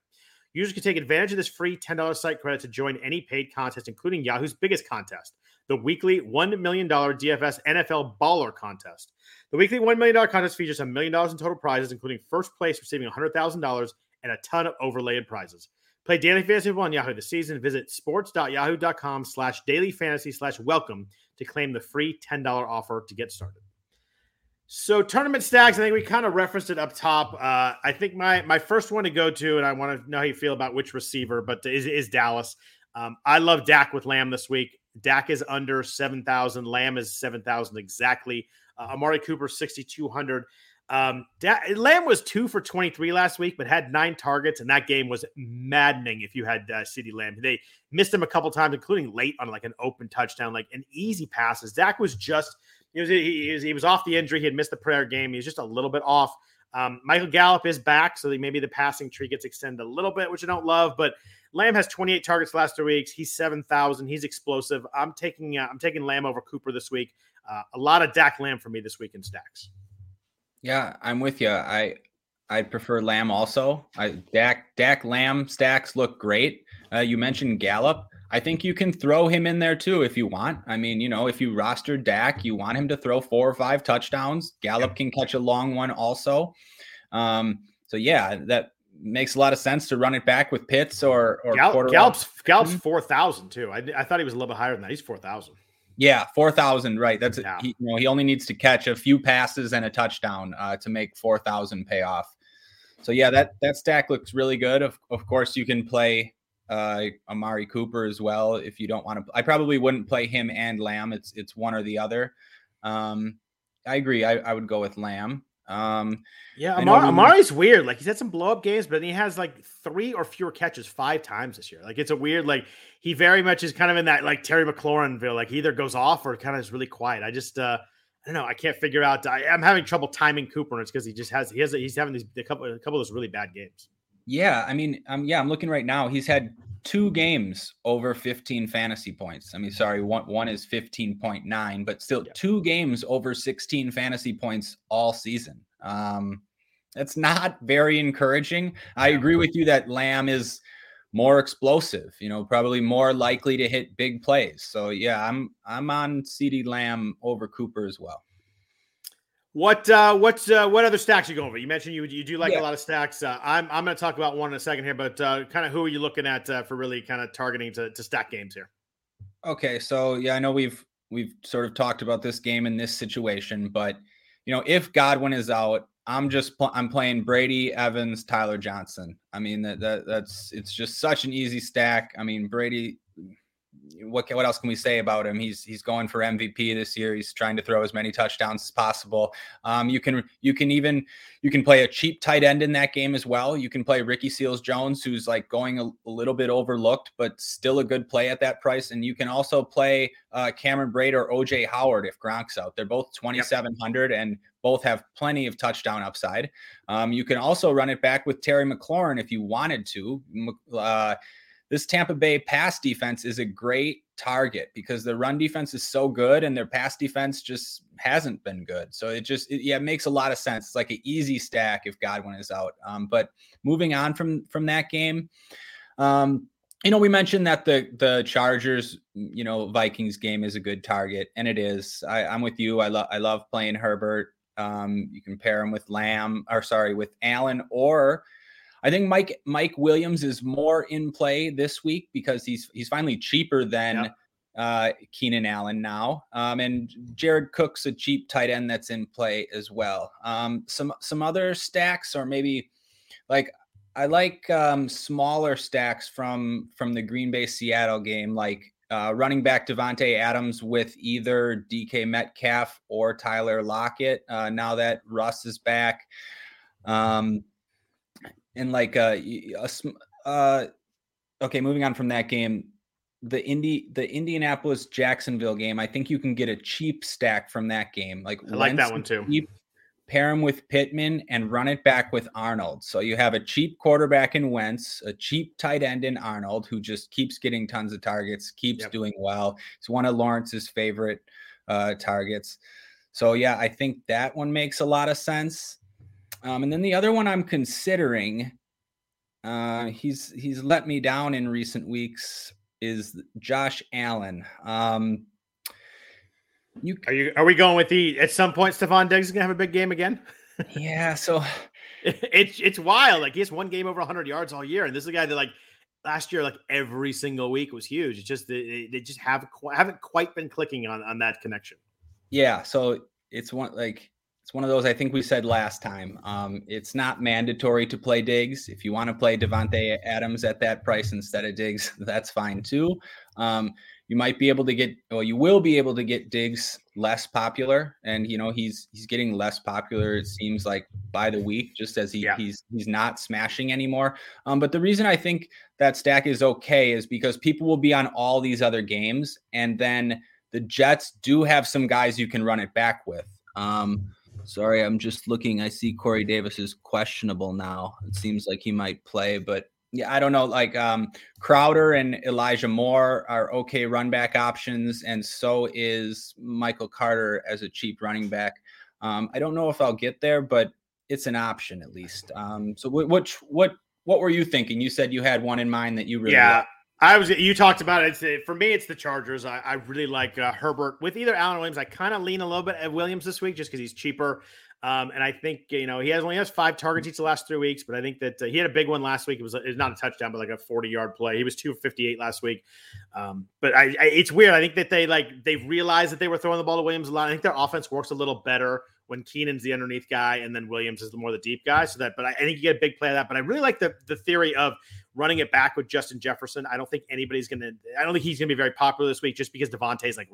Users can take advantage of this free $10 site credit to join any paid contest, including Yahoo's biggest contest, the weekly $1 million DFS NFL Baller Contest. The weekly $1 million contest features a million dollars in total prizes, including first place receiving $100,000 and a ton of overlaid prizes. Play daily fantasy football on Yahoo this season. Visit sports.yahoo.com slash daily fantasy slash welcome to claim the free $10 offer to get started. So tournament stacks, I think we kind of referenced it up top. Uh, I think my my first one to go to, and I want to know how you feel about which receiver, but is, is Dallas. Um, I love Dak with Lamb this week. Dak is under 7,000. Lamb is 7,000 exactly. Uh, Amari Cooper, 6,200. Um, Lamb was two for 23 last week, but had nine targets, and that game was maddening if you had uh, CeeDee Lamb. They missed him a couple times, including late on like an open touchdown, like an easy passes. Zach was just he was, he, was, he was off the injury. He had missed the prayer game. He was just a little bit off. Um, Michael Gallup is back, so maybe the passing tree gets extended a little bit, which I don't love. But Lamb has 28 targets last two weeks. He's 7,000. He's explosive. I'm taking uh, I'm taking Lamb over Cooper this week. Uh, a lot of Dak Lamb for me this week in stacks. Yeah, I'm with you. I I prefer Lamb also. I Dak Dak Lamb stacks look great. Uh, you mentioned Gallup. I think you can throw him in there too if you want. I mean, you know, if you roster Dak, you want him to throw four or five touchdowns. Gallup can catch a long one also. Um, so yeah, that makes a lot of sense to run it back with Pitts or or Gallup, Gallup's Gallup's mm-hmm. four thousand too. I, I thought he was a little bit higher than that. He's four thousand. Yeah, four thousand. Right. That's yeah. he, you know he only needs to catch a few passes and a touchdown uh, to make four thousand pay off. So yeah, that that stack looks really good. Of of course, you can play uh, Amari Cooper as well if you don't want to. I probably wouldn't play him and Lamb. It's it's one or the other. Um, I agree. I, I would go with Lamb. Um, yeah, Amar, Amari's weird. Like he's had some blow up games, but he has like three or fewer catches five times this year. Like it's a weird. Like he very much is kind of in that like Terry McLaurinville. Like he either goes off or kind of is really quiet. I just uh I don't know. I can't figure out. I, am having trouble timing Cooper, and it's because he just has he has he's having these a couple a couple of those really bad games. Yeah, I mean, um, yeah, I'm looking right now. He's had two games over 15 fantasy points. I mean, sorry, one one is 15.9, but still yeah. two games over 16 fantasy points all season. Um, that's not very encouraging. I agree with you that Lamb is more explosive, you know, probably more likely to hit big plays. So yeah, I'm I'm on CeeDee Lamb over Cooper as well. What uh, what uh, what other stacks you going over? You mentioned you you do like yeah. a lot of stacks. Uh, I'm I'm going to talk about one in a second here, but uh, kind of who are you looking at uh, for really kind of targeting to, to stack games here? Okay, so yeah, I know we've we've sort of talked about this game in this situation, but you know, if Godwin is out, I'm just pl- I'm playing Brady, Evans, Tyler Johnson. I mean that, that that's it's just such an easy stack. I mean Brady what what else can we say about him? He's he's going for MVP this year. He's trying to throw as many touchdowns as possible. Um, you can you can even you can play a cheap tight end in that game as well. You can play Ricky Seals Jones, who's like going a, a little bit overlooked, but still a good play at that price. And you can also play uh, Cameron Brate or OJ Howard if Gronk's out. They're both twenty seven hundred yep. and both have plenty of touchdown upside. Um, you can also run it back with Terry McLaurin if you wanted to. Uh, this Tampa Bay pass defense is a great target because the run defense is so good and their pass defense just hasn't been good. So it just it, yeah, it makes a lot of sense. It's like an easy stack if Godwin is out. Um, but moving on from from that game, um, you know, we mentioned that the the Chargers, you know, Vikings game is a good target, and it is. I, I'm with you. I love I love playing Herbert. Um, you can pair him with Lamb, or sorry, with Allen, or I think Mike Mike Williams is more in play this week because he's he's finally cheaper than yep. uh, Keenan Allen now, um, and Jared Cook's a cheap tight end that's in play as well. Um, some some other stacks or maybe like I like um, smaller stacks from from the Green Bay Seattle game, like uh, running back Davante Adams with either DK Metcalf or Tyler Lockett. Uh, now that Russ is back, um, and like uh, a, uh, okay, moving on from that game, the Indy the Indianapolis Jacksonville game. I think you can get a cheap stack from that game. Like I like that one too. Cheap, pair him with Pittman and run it back with Arnold. So you have a cheap quarterback in Wentz, a cheap tight end in Arnold, who just keeps getting tons of targets, keeps yep. doing well. It's one of Lawrence's favorite uh, targets. So yeah, I think that one makes a lot of sense. Um, and then the other one I'm considering, uh, he's he's let me down in recent weeks, is Josh Allen. Um, you are you are we going with the at some point Stefon Diggs is gonna have a big game again? yeah, so it's it's wild. Like he has one game over 100 yards all year, and this is a guy that like last year, like every single week was huge. It's just they, they just have haven't quite been clicking on on that connection. Yeah, so it's one like it's one of those I think we said last time. Um, it's not mandatory to play Diggs. If you want to play Davante Adams at that price instead of Diggs, that's fine too. Um, you might be able to get well you will be able to get Diggs less popular and you know he's he's getting less popular it seems like by the week just as he yeah. he's he's not smashing anymore um, but the reason i think that stack is okay is because people will be on all these other games and then the jets do have some guys you can run it back with um, sorry i'm just looking i see corey davis is questionable now it seems like he might play but yeah, I don't know. Like um, Crowder and Elijah Moore are okay run back options, and so is Michael Carter as a cheap running back. Um, I don't know if I'll get there, but it's an option at least. Um, so what, what what what were you thinking? You said you had one in mind that you really yeah. Liked. I was. You talked about it. For me, it's the Chargers. I, I really like uh, Herbert with either Allen Williams. I kind of lean a little bit at Williams this week just because he's cheaper. Um, and I think you know he has only has five targets each the last three weeks, but I think that uh, he had a big one last week. It was it was not a touchdown, but like a forty yard play. He was two fifty eight last week. Um, but I, I, it's weird. I think that they like they've realized that they were throwing the ball to Williams a lot. I think their offense works a little better when Keenan's the underneath guy and then Williams is the more the deep guy. So that, but I, I think you get a big play of that. But I really like the the theory of running it back with Justin Jefferson. I don't think anybody's gonna. I don't think he's gonna be very popular this week just because Davante is like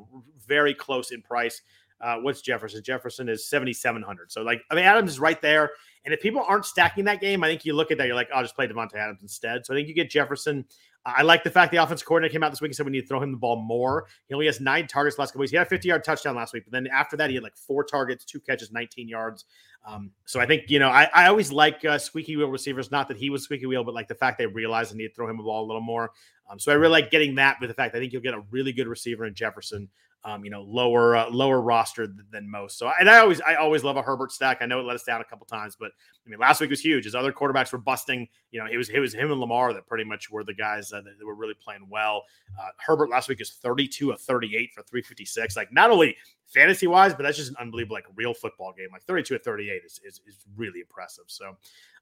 very close in price. Uh, what's Jefferson? Jefferson is 7,700. So, like, I mean, Adams is right there. And if people aren't stacking that game, I think you look at that, you're like, I'll just play Davante Adams instead. So I think you get Jefferson. I like the fact the offensive coordinator came out this week and said we need to throw him the ball more. He only has nine targets last couple weeks. He had a 50 yard touchdown last week, but then after that, he had like four targets, two catches, 19 yards. Um, so I think, you know, I, I always like uh, squeaky wheel receivers. Not that he was squeaky wheel, but like the fact they realized they need to throw him the ball a little more. Um, so I really like getting that with the fact I think you'll get a really good receiver in Jefferson um, you know, lower uh, lower roster than most. So, and I always I always love a Herbert stack. I know it let us down a couple times, but I mean, last week was huge. His other quarterbacks were busting. You know, it was it was him and Lamar that pretty much were the guys uh, that, that, were really playing well. Uh, Herbert last week is 32 of 38 for 356. Like not only fantasy wise, but that's just an unbelievable like real football game. Like 32 at 38 is is, is really impressive. So,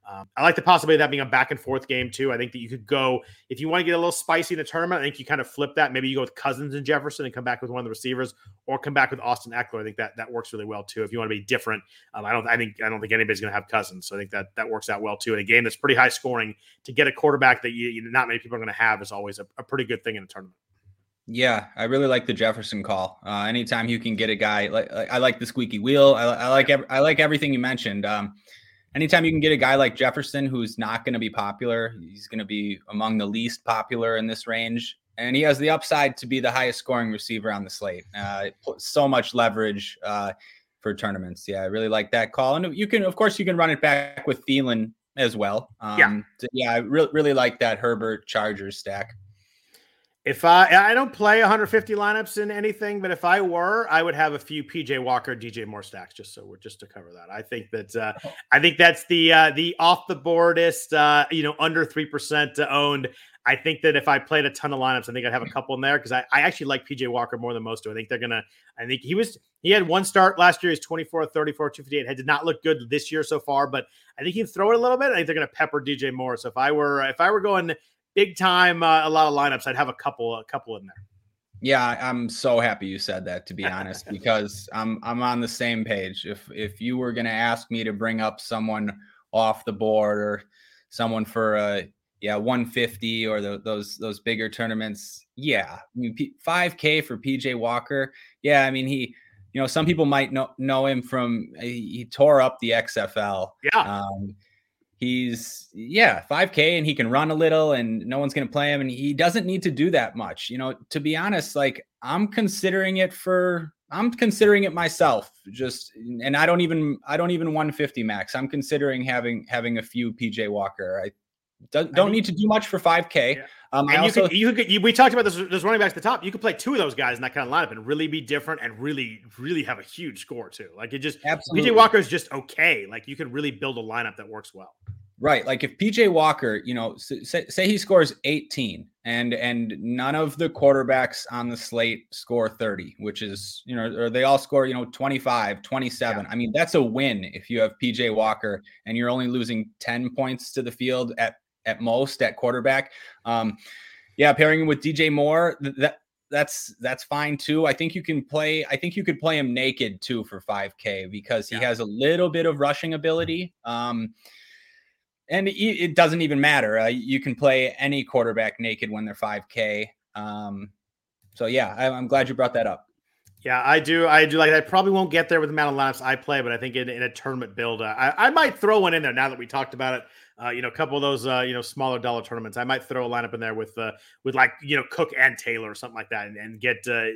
um, I like the possibility of that being a back and forth game too. I think that you could go if you want to get a little spicy in the tournament. I think you kind of flip that. Maybe you go with Cousins and Jefferson and come back with one of the receivers, or come back with Austin Ekeler. I think that that works really well too. If you want to be different, um, I don't. I think I don't think anybody's going to have Cousins, so I think that that works out well too. In a game that's pretty high scoring, to get a quarterback that you, you not many people are going to have is always a, a pretty good thing in a tournament. Yeah, I really like the Jefferson call. Uh, anytime you can get a guy like, I like the squeaky wheel. I, I like I like everything you mentioned. Um, anytime you can get a guy like Jefferson who's not going to be popular, he's going to be among the least popular in this range. And he has the upside to be the highest scoring receiver on the slate. Uh, so much leverage uh, for tournaments. Yeah, I really like that call. And you can, of course, you can run it back with Thielen as well. Um, yeah. yeah, I really, really like that Herbert Chargers stack. If I I don't play 150 lineups in anything, but if I were, I would have a few PJ Walker, DJ Moore stacks just so we're just to cover that. I think that uh, oh. I think that's the uh, the off the boardest, uh, you know, under three percent owned. I think that if I played a ton of lineups, I think I'd have a couple in there because I, I actually like PJ Walker more than most do. I think they're gonna. I think he was he had one start last year. He's 24, 34, 258. It did not look good this year so far, but I think he'd throw it a little bit. I think they're gonna pepper DJ Moore. So if I were if I were going big time, uh, a lot of lineups. I'd have a couple, a couple in there. Yeah, I'm so happy you said that to be honest, because I'm I'm on the same page. If if you were gonna ask me to bring up someone off the board or someone for a yeah 150 or the, those those bigger tournaments, yeah, I mean 5K for PJ Walker. Yeah, I mean he, you know, some people might know know him from he, he tore up the XFL. Yeah. Um, he's yeah 5k and he can run a little and no one's going to play him and he doesn't need to do that much you know? To be honest like i'm considering it for i'm considering it myself just and i don't even i don't even 150 max. I'm considering having having a few pj walker. I don't, don't need to do much for 5k yeah. Um, and I you also, could, you could, you, we talked about this, this running backs at the top. You could play two of those guys in that kind of lineup and really be different and really, really have a huge score too. Like it just, absolutely. PJ Walker is just okay. Like you could really build a lineup that works well. Right. Like if PJ Walker, you know, say, say he scores 18 and and none of the quarterbacks on the slate score 30, which is, you know, or they all score, you know, 25, 27. Yeah. I mean, that's a win if you have PJ Walker and you're only losing 10 points to the field at at most at quarterback. Um yeah, pairing him with DJ Moore, that that's that's fine too. I think you can play. I think you could play him naked too for 5K because he yeah. has a little bit of rushing ability. Um, and it doesn't even matter. Uh, you can play any quarterback naked when they're 5K. Um, so yeah, I, am glad you brought that up. Yeah, I do. I do like. I probably won't get there with the amount of lineups I play, but I think in, in a tournament build, uh, I, I might throw one in there now that we talked about it uh, you know, a couple of those, uh, you know, smaller dollar tournaments. I might throw a lineup in there with, uh, with like, you know, Cook and Taylor or something like that, and, and get. Uh,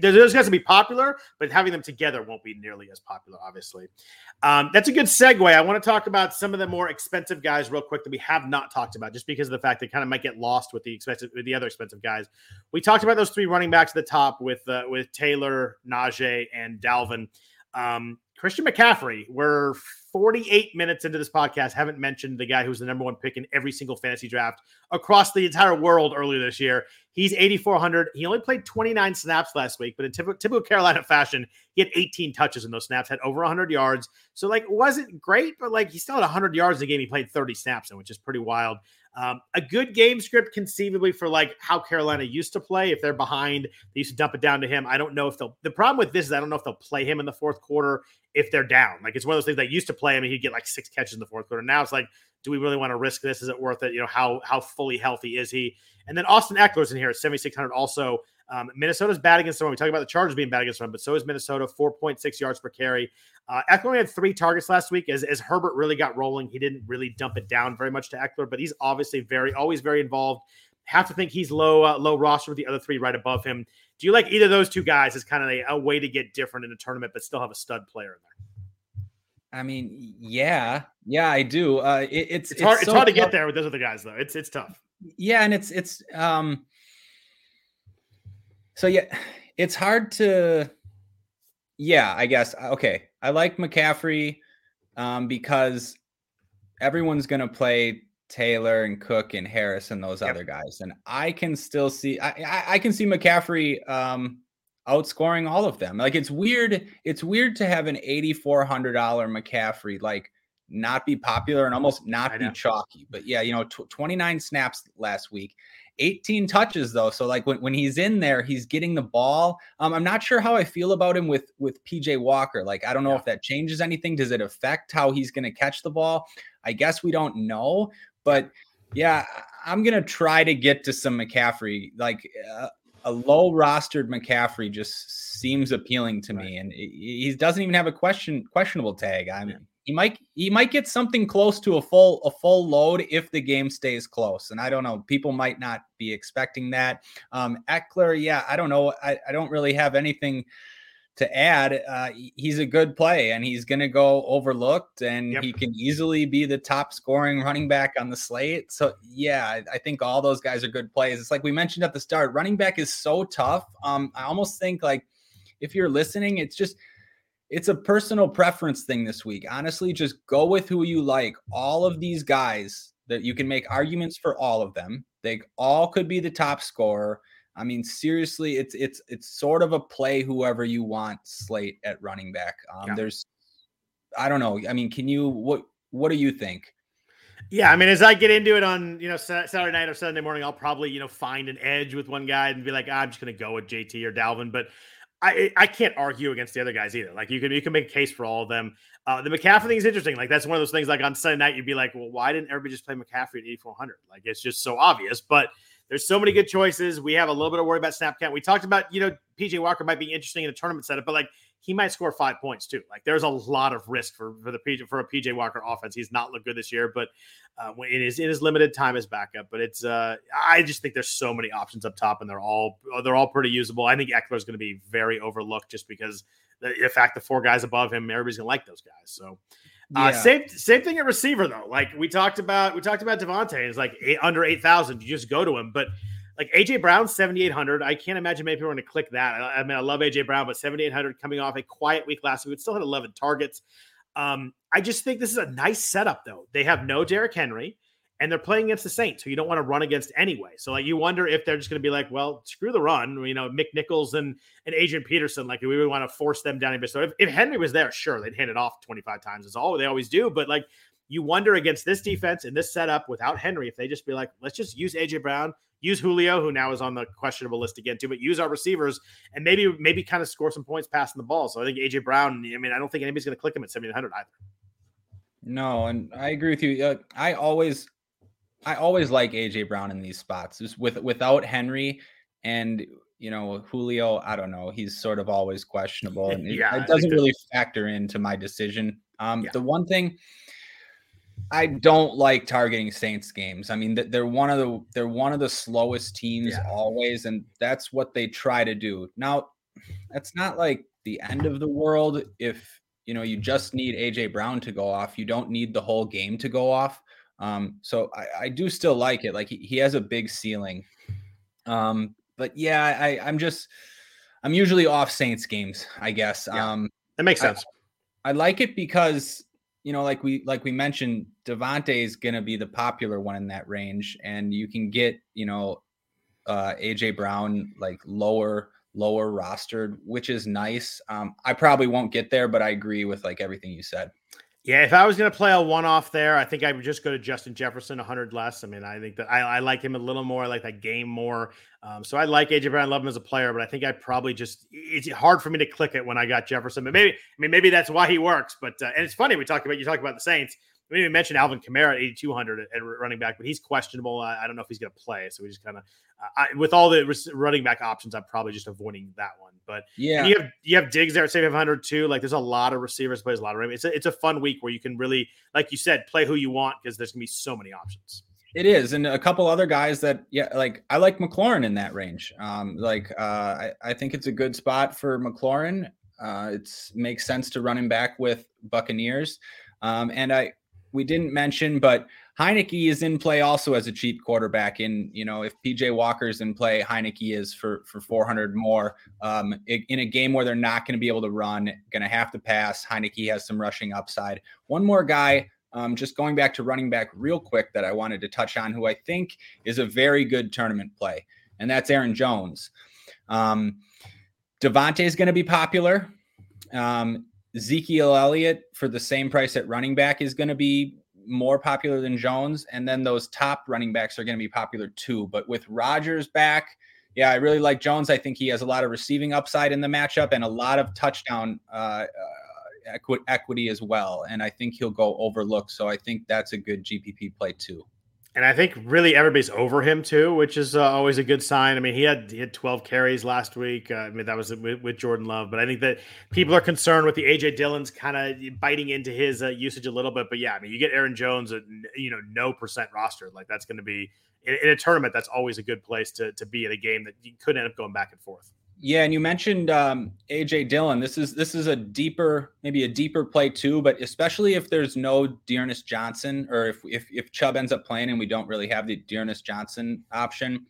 those guys to be popular, but having them together won't be nearly as popular, obviously. Um, that's a good segue. I want to talk about some of the more expensive guys real quick that we have not talked about, just because of the fact they kind of might get lost with the expensive, with the other expensive guys. We talked about those three running backs at the top with uh, with Taylor, Najee, and Dalvin. Um, Christian McCaffrey, we're 48 minutes into this podcast, haven't mentioned the guy who's the number one pick in every single fantasy draft across the entire world earlier this year. He's 8,400. He only played 29 snaps last week, but in typical, Carolina fashion, he had 18 touches in those snaps, had over 100 yards. So, like, wasn't great, but like, he still had 100 yards in the game. He played 30 snaps in, which is pretty wild. Um, a good game script, conceivably, for like how Carolina used to play. If they're behind, they used to dump it down to him. I don't know if they'll. The problem with this is I don't know if they'll play him in the fourth quarter if they're down. Like it's one of those things that used to play him and he'd get like six catches in the fourth quarter. Now it's like, do we really want to risk this? Is it worth it? You know, how how fully healthy is he? And then Austin Ekeler's in here at 7,600 also. Um, Minnesota's bad against the run. We talk about the Chargers being bad against the run, but so is Minnesota, 4.6 yards per carry. Uh, Ekeler only had three targets last week. As, as Herbert really got rolling, he didn't really dump it down very much to Ekeler, but he's obviously very, always very involved. Have to think he's low, uh, low roster with the other three right above him. Do you like either of those two guys as kind of a, a way to get different in a tournament, but still have a stud player in there? I mean, yeah, yeah, I do. Uh, it, it's, it's, it's hard. So it's hard to get there with those other guys, though. It's it's tough. Yeah, and it's it's um. So yeah, it's hard to. Yeah, I guess okay. I like McCaffrey um, because everyone's going to play Taylor and Cook and Harris and those yep. other guys, and I can still see I, I, I can see McCaffrey um, outscoring all of them. Like it's weird. It's weird to have an eighty four hundred dollar McCaffrey like not be popular and almost not be chalky. But yeah, you know, tw- twenty nine snaps last week. 18 touches though. So like when, when he's in there, he's getting the ball. Um, I'm not sure how I feel about him with with PJ Walker. Like I don't know yeah. if that changes anything. Does it affect how he's going to catch the ball? I guess we don't know. But yeah, I'm gonna try to get to some McCaffrey. Like uh, a low rostered McCaffrey just seems appealing to right. me, and he doesn't even have a question questionable tag. I mean, he might he might get something close to a full a full load if the game stays close. And I don't know, people might not be expecting that. Um, Ekeler, yeah, I don't know. I, I don't really have anything to add, uh, he's a good play and he's going to go overlooked and yep. he can easily be the top scoring running back on the slate. So, yeah, I, I, think all those guys are good plays. It's like we mentioned at the start, running back is so tough. Um, I almost think like if you're listening, it's just, it's a personal preference thing this week. Honestly, just go with who you like. All of these guys that you can make arguments for all of them. They all could be the top scorer I mean, seriously, it's it's it's sort of a play whoever you want slate at running back. Um, yeah. There's, I don't know. I mean, can you what what do you think? Yeah, I mean, as I get into it on you know Saturday night or Sunday morning, I'll probably you know find an edge with one guy and be like, ah, I'm just going to go with JT or Dalvin. But I I can't argue against the other guys either. Like you can you can make a case for all of them. Uh, the McCaffrey thing is interesting. Like that's one of those things. Like on Sunday night, you'd be like, well, why didn't everybody just play McCaffrey at 8400? Like it's just so obvious. But there's so many good choices. We have a little bit of worry about snap count. We talked about, you know, PJ Walker might be interesting in a tournament setup, but like he might score five points too. Like there's a lot of risk for for the PJ for a PJ Walker offense. He's not looked good this year, but uh, it is it is limited time as backup. But it's uh, I just think there's so many options up top, and they're all they're all pretty usable. I think Ekeler is going to be very overlooked just because the, the fact the four guys above him, everybody's going to like those guys. So uh, same same thing at receiver though. Like we talked about, we talked about Davante. It's like eight, under eight thousand. You just go to him, but like AJ Brown seventy eight hundred. I can't imagine many people are going to click that. I, I, mean, I love AJ Brown, but seventy eight hundred coming off a quiet week last week, it still had eleven targets. Um, I just think this is a nice setup though. They have no Derrick Henry and they're playing against the Saints, who you don't want to run against anyway. So like you wonder if they're just going to be like, well, screw the run. You know, McNichols and and Adrian Peterson, like we would want to force them down a bit. So if, if Henry was there, sure, they'd hand it off 25 times. It's all they always do. But like you wonder against this defense and this setup without Henry, if they just be like, let's just use AJ Brown, use Julio, who now is on the questionable list again too, but use our receivers and maybe maybe kind of score some points passing the ball. So I think AJ Brown. I mean, I don't think anybody's going to click him at 7,800 either. No, and I agree with you. Uh, I always I always like AJ Brown in these spots. Just with without Henry and you know Julio, I don't know. He's sort of always questionable, and it, yeah, it doesn't really factor into my decision. Um, yeah. The one thing I don't like targeting Saints games. I mean, they're one of the they're one of the slowest teams yeah. always, and that's what they try to do. Now, that's not like the end of the world if you know you just need AJ Brown to go off. You don't need the whole game to go off. Um, so I, I, do still like it. Like he, he has a big ceiling. Um, but yeah, I, I'm just I'm usually off Saints games, I guess. Yeah, um, that makes sense. I, I, like it because you know, like we like we mentioned, Davante is going to be the popular one in that range, and you can get you know uh, AJ Brown like lower lower rostered, which is nice. Um, I probably won't get there, but I agree with like everything you said. Yeah, if I was going to play a one off there, I think I would just go to Justin Jefferson 100 less. I mean, I think that I, I like him a little more. I like that game more. Um, so I like AJ Brown, love him as a player, but I think I probably just it's hard for me to click it when I got Jefferson. But maybe I mean maybe that's why he works. But uh, and it's funny we talk about you talk about the Saints. We didn't even mention Alvin Kamara at 8,200 at running back, but he's questionable. I, I don't know if he's going to play. So we just kind of, uh, with all the running back options, I'm probably just avoiding that one. But yeah, you have you have Diggs there at 7,500 too. Like there's a lot of receivers, plays a lot of. It's a, it's a fun week where you can really, like you said, play who you want because there's gonna be so many options. It is, and a couple other guys that yeah, like I like McLaurin in that range. Um, like uh, I, I think it's a good spot for McLaurin. Uh, it makes sense to run him back with Buccaneers. Um, and I we didn't mention, but Heinicke is in play also as a cheap quarterback. In you know, if PJ Walker's in play, Heinicke is for for 400 more. Um, in a game where they're not going to be able to run, going to have to pass. Heinicke has some rushing upside. One more guy. Um, just going back to running back real quick that I wanted to touch on, who I think is a very good tournament play, and that's Aaron Jones. Um, Davante is going to be popular. Um, Ezekiel Elliott for the same price at running back is going to be more popular than Jones. And then those top running backs are going to be popular too. But with Rodgers back, yeah, I really like Jones. I think he has a lot of receiving upside in the matchup and a lot of touchdown uh, uh, equi- equity as well. And I think he'll go overlooked. So I think that's a good GPP play too and I think really everybody's over him too, which is uh, always a good sign. I mean, he had he had 12 carries last week. Uh, I mean, that was with, with, Jordan Love, but I think that people are concerned with the AJ Dillon's kind of biting into his uh, usage a little bit. But yeah, I mean, you get Aaron Jones at you know no percent roster, like that's going to be in, in, a tournament. That's always a good place to to be in a game that you could end up going back and forth. Yeah, and you mentioned um, AJ Dillon. This is this is a deeper, maybe a deeper play too, but especially if there's no D'Ernest Johnson, or if if if Chubb ends up playing and we don't really have the D'Ernest Johnson option,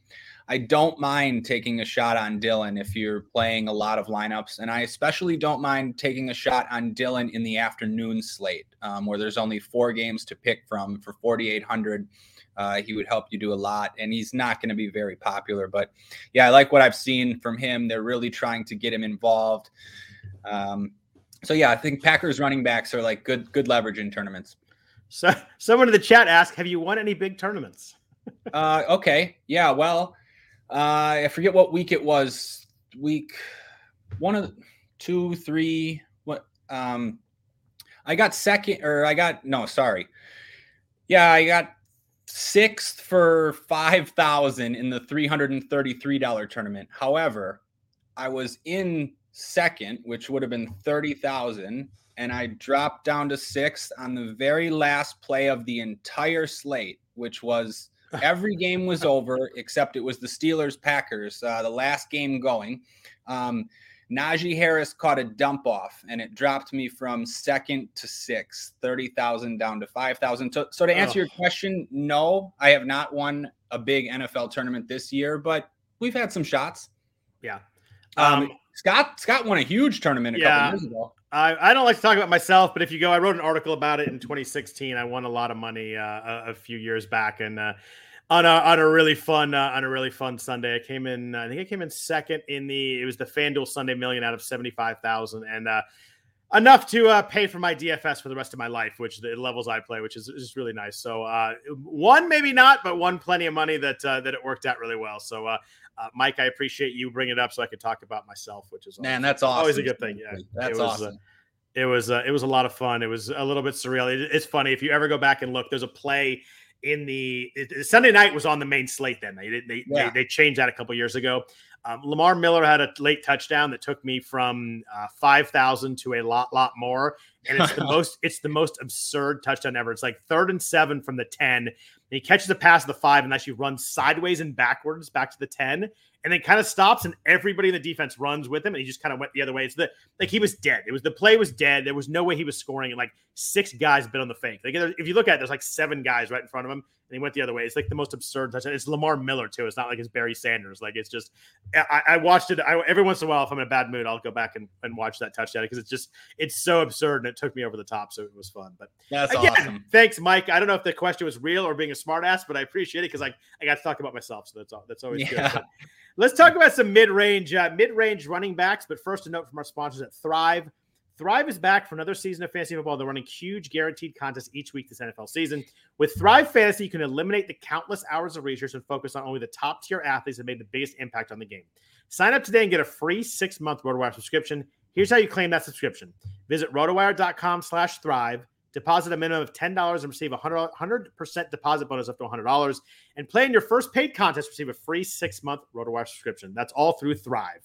I don't mind taking a shot on Dillon if you're playing a lot of lineups, and I especially don't mind taking a shot on Dillon in the afternoon slate, um, where there's only four games to pick from for 4,800. Uh, he would help you do a lot, and he's not going to be very popular. But yeah, I like what I've seen from him. They're really trying to get him involved. Um, so yeah, I think Packers running backs are like good good leverage in tournaments. So someone in the chat asked, "Have you won any big tournaments?" uh, okay, yeah. Well, uh, I forget what week it was. Week one of two, three. What? Um, I got second, or I got no. Sorry. Yeah, I got sixth for 5000 in the $333 tournament. However i was in second which would have been 30000 and i dropped down to sixth on the very last play of the entire slate which was every game was over except it was the steelers packers uh, the last game going. Um, Najee Harris caught a dump off and it dropped me from second to sixth, 30,000 down to 5,000. So, so to answer oh. your question, no, I have not won a big NFL tournament this year, but we've had some shots. Yeah. Um, um Scott Scott won a huge tournament a yeah, couple years ago. I, I don't like to talk about myself, but if you go, I wrote an article about it in 2016. I won a lot of money uh, a, a, few years back, and uh, on a on a really fun uh, on a really fun Sunday. I came in. I think I came in second in the. It was the FanDuel Sunday Million out of seventy five thousand, and uh, enough to uh, pay for my DFS for the rest of my life, which the levels I play, which is just really nice. So uh, one maybe not, but one plenty of money that uh, that it worked out really well. So. Uh, uh, Mike, I appreciate you bringing it up so I could talk about myself, which is man, that's awesome. always a good thing. Yeah, that's it was, uh, awesome. it was uh, it was a lot of fun. It was a little bit surreal. It, it's funny if you ever go back and look. There's a play in the it, Sunday night was on the main slate. Then they they yeah. they, they, changed that a couple years ago. Um, Lamar Miller had a late touchdown that took me from uh, five thousand to a lot lot more, and it's the most it's the most absurd touchdown ever. It's like third and seven from the ten. And he catches a pass of the five and actually runs sideways and backwards back to the ten, and then kind of stops and everybody in the defense runs with him and he just kind of went the other way. It's the like he was dead. It was the play was dead. There was no way he was scoring and like six guys bit on the fake. Like if you look at it, there's like seven guys right in front of him and he went the other way. It's like the most absurd touchdown. It's Lamar Miller too. It's not like it's Barry Sanders. Like it's just I, I watched it. I, every once in a while, if I'm in a bad mood, I'll go back and, and watch that touchdown because it's just it's so absurd and it took me over the top. So it was fun. But that's again, awesome. Thanks, Mike. I don't know if the question was real or being a smartass, but I appreciate it because I I got to talk about myself. So that's all. That's always yeah. good. But, Let's talk about some mid-range, uh, mid-range running backs. But first, a note from our sponsors at Thrive. Thrive is back for another season of fantasy football. They're running huge guaranteed contests each week this NFL season. With Thrive Fantasy, you can eliminate the countless hours of research and focus on only the top tier athletes that made the biggest impact on the game. Sign up today and get a free six month RotoWire subscription. Here's how you claim that subscription. Visit rotowire.com slash thrive. Deposit a minimum of $10 and receive a 100% deposit bonus up to $100. And play in your first paid contest, receive a free six month RotoWire subscription. That's all through Thrive.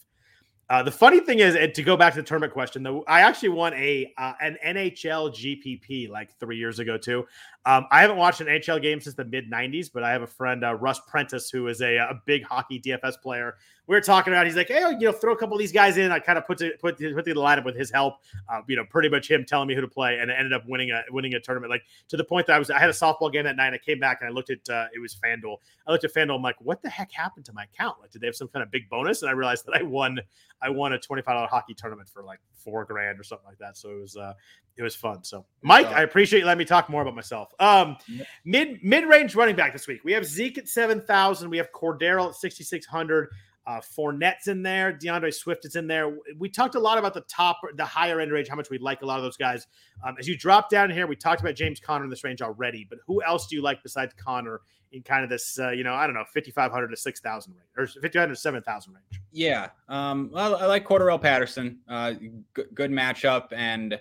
Uh, the funny thing is, to go back to the tournament question, though, I actually won a uh, an NHL GPP like three years ago too. Um, I haven't watched an NHL game since the mid '90s, but I have a friend, uh, Russ Prentice, who is a, a big hockey DFS player. We were talking about. He's like, "Hey, you know, throw a couple of these guys in." I kind of put to, put put the lineup with his help. Uh, you know, pretty much him telling me who to play, and ended up winning a winning a tournament. Like to the point that I was, I had a softball game that night. And I came back and I looked at uh, it was FanDuel. I looked at FanDuel. I'm like, "What the heck happened to my account? Like, did they have some kind of big bonus?" And I realized that I won I won a twenty five dollar hockey tournament for like four grand or something like that. So it was uh, it was fun. So Mike, I appreciate you letting me talk more about myself. Um, mid mid range running back this week. We have Zeke at seven thousand. We have Cordero at sixty six hundred. Uh, Fournette's in there. D'Andre Swift is in there. We talked a lot about the top, the higher end range, how much we like a lot of those guys. Um, as you drop down here, we talked about James Conner in this range already, but who else do you like besides Conner in kind of this, uh, you know, I don't know, 5,500 to 6,000 range or 5,500 to 7,000 range? Yeah. Um, well, I like Cordarrelle Patterson. Uh, g- good matchup and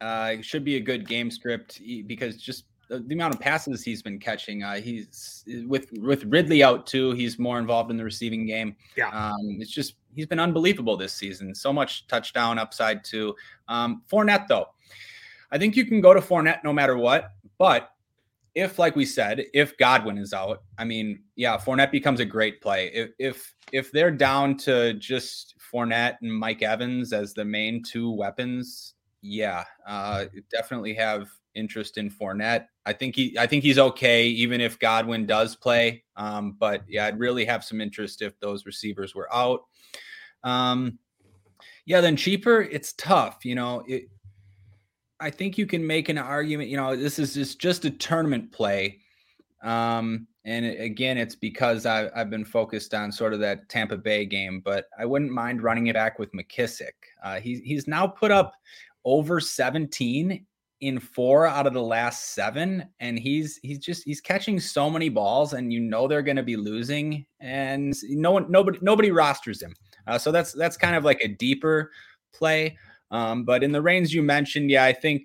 uh, should be a good game script because just the amount of passes he's been catching. Uh, he's with with Ridley out too. He's more involved in the receiving game. Yeah, um, it's just he's been unbelievable this season. So much touchdown upside too. Um, Fournette though, I think you can go to Fournette no matter what. But if, like we said, if Godwin is out, I mean, yeah, Fournette becomes a great play. If if if they're down to just Fournette and Mike Evans as the main two weapons, yeah, uh, definitely have interest in Fournette. I think he I think he's okay even if Godwin does play. Um, but yeah, I'd really have some interest if those receivers were out. Um, yeah, then cheaper, it's tough. You know, it, I think you can make an argument. You know, this is just just a tournament play. Um, and again, it's because I, I've been focused on sort of that Tampa Bay game, but I wouldn't mind running it back with McKissic. Uh, he's he's now put up over 17 in four out of the last seven and he's he's just he's catching so many balls and you know they're going to be losing and no one nobody nobody rosters him uh, so that's that's kind of like a deeper play um, but in the range you mentioned yeah i think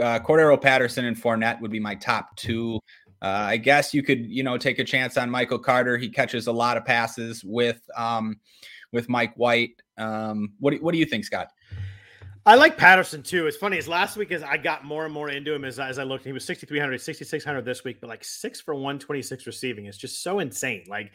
uh, Cordarrelle Patterson and Fournette would be my top two uh, I guess you could, you know, take a chance on Michael Carter. He catches a lot of passes with um, with Mike White. Um, what do, what do you think, Scott? I like Patterson too. It's funny. As last week, as I got more and more into him, as, as I looked, he was 6,300, 6,600 this week, but like six for 126 receiving is just so insane. Like,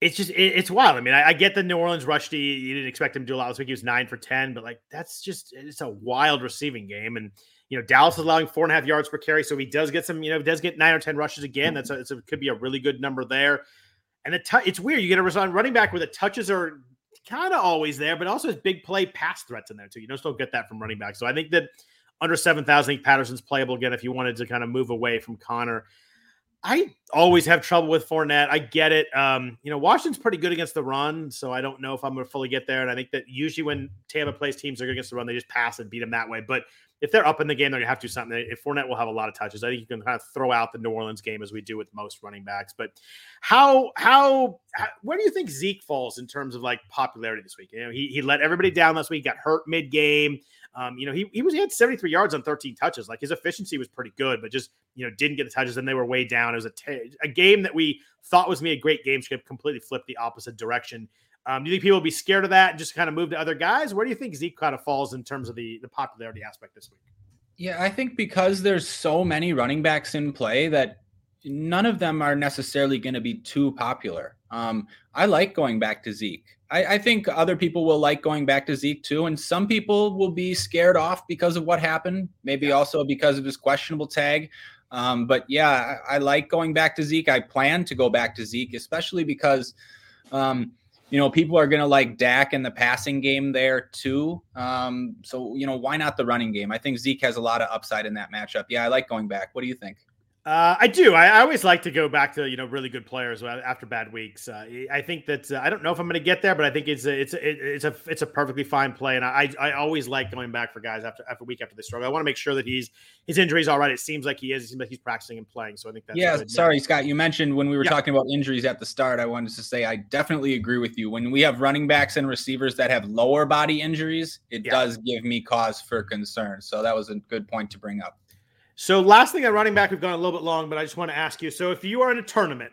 it's just, it, it's wild. I mean, I, I, get the New Orleans rushed. You didn't expect him to do a lot this week. He was nine for 10, but like, that's just, it's a wild receiving game. And, you know, Dallas is allowing four and a half yards per carry. So he does get some, you know, does get nine or 10 rushes again. That's a, a could be a really good number there. And the t- it's weird. You get a running back where the touches are kind of always there, but also has big play pass threats in there too. You don't still get that from running back. So I think that under 7,000, I think Patterson's playable again if you wanted to kind of move away from Conner. I always have trouble with Fournette. I get it. Um, you know, Washington's pretty good against the run, so I don't know if I'm going to fully get there. And I think that usually when Tampa plays teams are good against the run, they just pass and beat them that way. But if they're up in the game, they're gonna have to do something. If Fournette will have a lot of touches, I think you can kind of throw out the New Orleans game as we do with most running backs. But how how, how where do you think Zeke falls in terms of like popularity this week? You know, he he let everybody down last week, got hurt mid game. Um, you know, he he was he had 73 yards on 13 touches. Like his efficiency was pretty good, but just you know didn't get the touches, and they were way down. It was a, t- a game that we thought was me a great game script, completely flipped the opposite direction. Um, do you think people will be scared of that and just kind of move to other guys? Where do you think Zeke kind of falls in terms of the the popularity aspect this week? Yeah, I think because there's so many running backs in play that none of them are necessarily going to be too popular. Um, I like going back to Zeke. I, I, think other people will like going back to Zeke too, and some people will be scared off because of what happened. Maybe also because of his questionable tag. Um, but yeah, I, I, like going back to Zeke. I plan to go back to Zeke, especially because um, you know, people are going to like Dak in the passing game there too. Um, so, you know, why not the running game? I think Zeke has a lot of upside in that matchup. Yeah, I like going back. What do you think? Uh, I do. I, I, always like to go back to you know really good players after bad weeks. Uh, I think that uh, I don't know if I'm going to get there, but I think it's a, it's a, it's a it's a perfectly fine play, and I I always like going back for guys after after week after they struggle. I want to make sure that he's his injury's all right. It seems like he is. It seems like he's practicing and playing. So I think that's yeah. Sorry, Scott. You mentioned when we were yeah. talking about injuries at the start. I wanted to say I definitely agree with you. When we have running backs and receivers that have lower body injuries, it yeah. does give me cause for concern. So that was a good point to bring up. So, last thing on running back, we've gone a little bit long, but I just want to ask you. So, if you are in a tournament,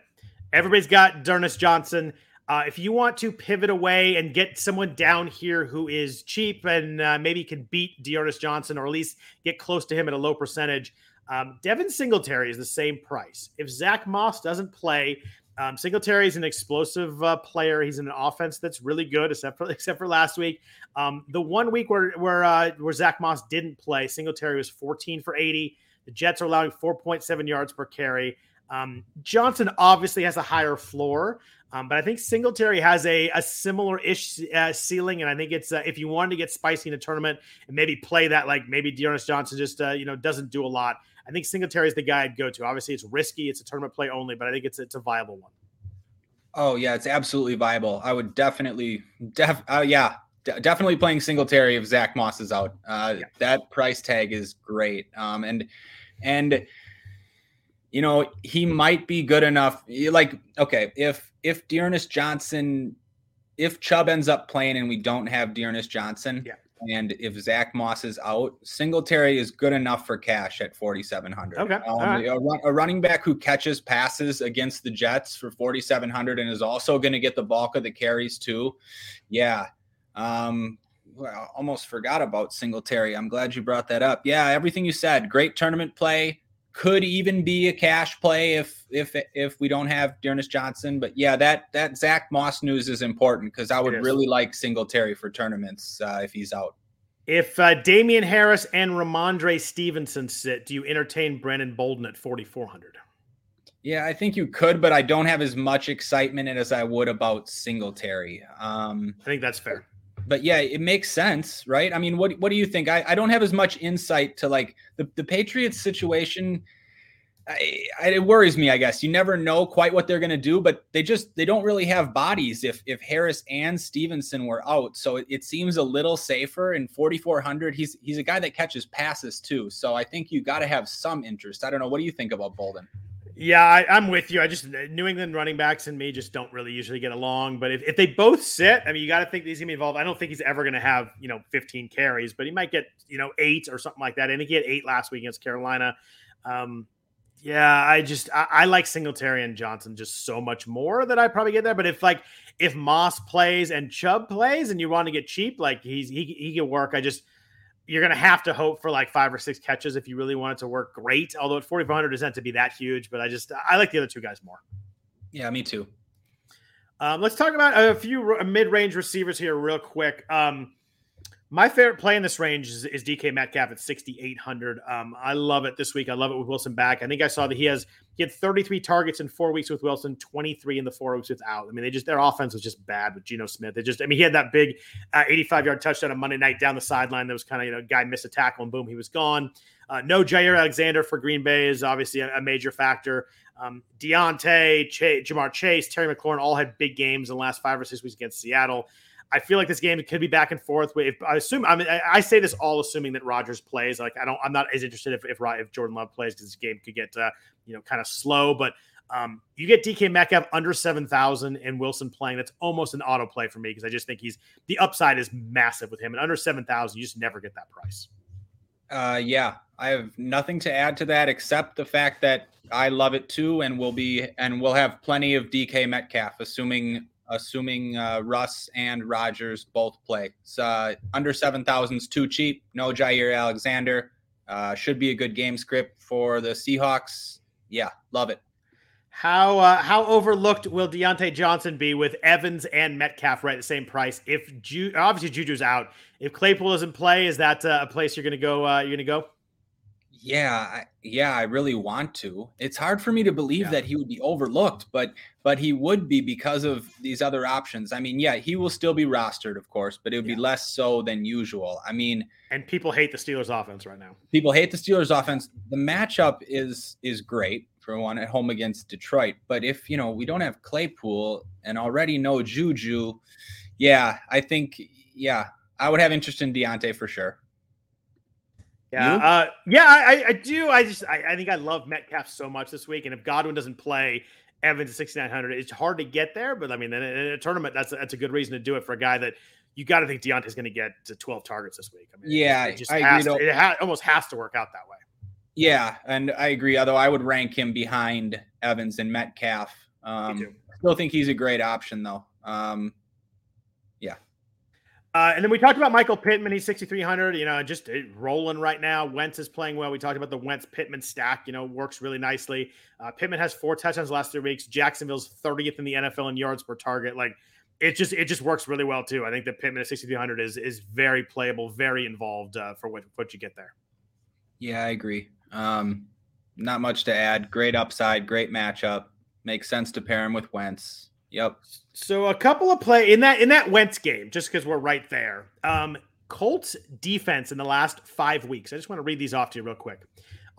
everybody's got D'Ernest Johnson. Uh, if you want to pivot away and get someone down here who is cheap and uh, maybe can beat D'Ernest Johnson or at least get close to him at a low percentage, um, Devin Singletary is the same price. If Zach Moss doesn't play, um, Singletary is an explosive uh, player. He's in an offense that's really good, except for except for last week. Um, the one week where where uh, where Zach Moss didn't play, Singletary was 14 for 80. The Jets are allowing 4.7 yards per carry. Um, Johnson obviously has a higher floor, um, but I think Singletary has a, a similar ish uh, ceiling. And I think it's uh, if you wanted to get spicy in a tournament and maybe play that like maybe D'Ernest Johnson just uh, you know doesn't do a lot. I think Singletary is the guy I'd go to. Obviously, it's risky; it's a tournament play only, but I think it's it's a viable one. Oh yeah, it's absolutely viable. I would definitely, def, uh, yeah, d- definitely playing Singletary if Zach Moss is out. Uh, yeah. That price tag is great. Um, and and you know he might be good enough. Like okay, if if D'Ernest Johnson, if Chubb ends up playing and we don't have D'Ernest Johnson, yeah. And if Zach Moss is out, Singletary is good enough for cash at 4,700. Okay. Um, right. a, run, a, running back who catches passes against the Jets for 4,700 and is also going to get the bulk of the carries too. Yeah. Um, well, almost forgot about Singletary. I'm glad you brought that up. Yeah, everything you said, great tournament play, could even be a cash play if if if we don't have D'Ernest Johnson. But yeah, that that Zach Moss news is important because I would really like Singletary for tournaments uh, if he's out. If uh, Damien Harris and Rhamondre Stevenson sit, do you entertain Brandon Bolden at 4,400? Yeah, I think you could, but I don't have as much excitement as I would about Singletary. Um, I think that's fair. But yeah, it makes sense, right? I mean, what what do you think? I, I don't have as much insight to like the, the Patriots situation I, it worries me. I guess you never know quite what they're going to do, but they just they don't really have bodies. If if Harris and Stevenson were out, so it, it seems a little safer. In 4400, he's he's a guy that catches passes too. So I think you got to have some interest. I don't know. What do you think about Bolden? Yeah, I, am with you. I just New England running backs and me just don't really usually get along. But if, if they both sit, I mean, you got to think he's gonna be involved. I don't think he's ever gonna have you know 15 carries, but he might get you know eight or something like that. And he had eight last week against Carolina. Um, yeah, I just I, I, like Singletary and Johnson just so much more that I probably get there. But if like if Moss plays and Chubb plays and you want to get cheap, like he's he he can work. I just you're gonna have to hope for like five or six catches if you really want it to work great. Although at 4,400 isn't to be that huge, but I just I like the other two guys more. Yeah, me too. Um, let's talk about a few mid-range receivers here, real quick. Um, my favorite play in this range is, is DK Metcalf at 6,800. Um, I love it this week. I love it with Wilson back. I think I saw that he has he had 33 targets in four weeks with Wilson, 23 in the four weeks without. I mean, they just their offense was just bad with Geno Smith. They just, I mean, he had that big uh, 85 yard touchdown on Monday night down the sideline. That was kind of you know, guy missed a tackle and boom, he was gone. Uh, no Jaire Alexander for Green Bay is obviously a, a major factor. Um, Diontae, Ch- Ja'Marr Chase, Terry McLaurin all had big games in the last five or six weeks against Seattle. I feel like this game could be back and forth. If I assume, I mean, I say this all assuming that Rodgers plays. Like, I don't, I'm not as interested if if, if Jordan Love plays because this game could get, uh, you know, kind of slow. But um, you get DK Metcalf under seven thousand and Wilson playing. That's almost an auto play for me because I just think he's the upside is massive with him. And under seven thousand, you just never get that price. Uh, yeah, I have nothing to add to that except the fact that I love it too, and we'll be and we'll have plenty of DK Metcalf, assuming assuming uh, Russ and Rodgers both play. So uh, under 7,000 is too cheap. No Jaire Alexander. Uh, should be a good game script for the Seahawks. Yeah, love it. How uh, how overlooked will Diontae Johnson be with Evans and Metcalf right at the same price? If Ju- obviously Juju's out, if Claypool doesn't play, is that uh, a place you're going to go? Uh, you're going to go? Yeah, yeah, I really want to. It's hard for me to believe yeah. that he would be overlooked, but but he would be because of these other options. I mean, yeah, he will still be rostered, of course, but it would yeah. be less so than usual. I mean, and people hate the Steelers offense right now. People hate the Steelers offense. The matchup is is great for one at home against Detroit, but if you know we don't have Claypool and already know Juju, yeah, I think yeah, I would have interest in Diontae for sure. Yeah, uh, yeah, I, I, do. I just, I, I, think I love Metcalf so much this week, and if Godwin doesn't play, Evans at sixty nine hundred, it's hard to get there. But I mean, in a, in a tournament, that's a, that's a good reason to do it for a guy that you got to think Diontae's going to get to twelve targets this week. I mean, yeah, it just I has. To, it ha- almost has to work out that way. Yeah, and I agree. Although I would rank him behind Evans and Metcalf. Um, still think he's a great option though. Um, uh, and then we talked about Michael Pittman. He's 6,300, you know, just uh, rolling right now. Wentz is playing well. We talked about the Wentz Pittman stack, you know, works really nicely. Uh, Pittman has four touchdowns last three weeks. Jacksonville's 30th in the NFL in yards per target. Like it just, it just works really well too. I think that Pittman at 6,300 is, is very playable, very involved uh, for what, what you get there. Yeah, I agree. Um, not much to add. Great upside, great matchup. Makes sense to pair him with Wentz. Yep. So a couple of play in that in that Wentz game, just because we're right there. Um, Colts defense in the last five weeks. I just want to read these off to you real quick.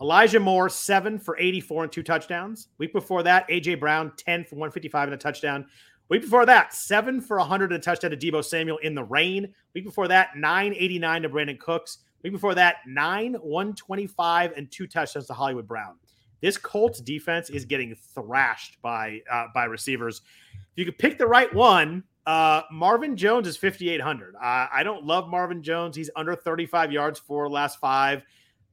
Elijah Moore, seven for 84 and two touchdowns. Week before that, AJ Brown, 10 for 155 and a touchdown. Week before that, seven for 100 and a touchdown to Deebo Samuel in the rain. Week before that, 989 to Brandin Cooks. Week before that, 9, 125 and two touchdowns to Hollywood Brown. This Colts defense is getting thrashed by uh, by receivers you could pick the right one. Uh, Marvin Jones is 5,800. Uh, I don't love Marvin Jones. He's under 35 yards for last five.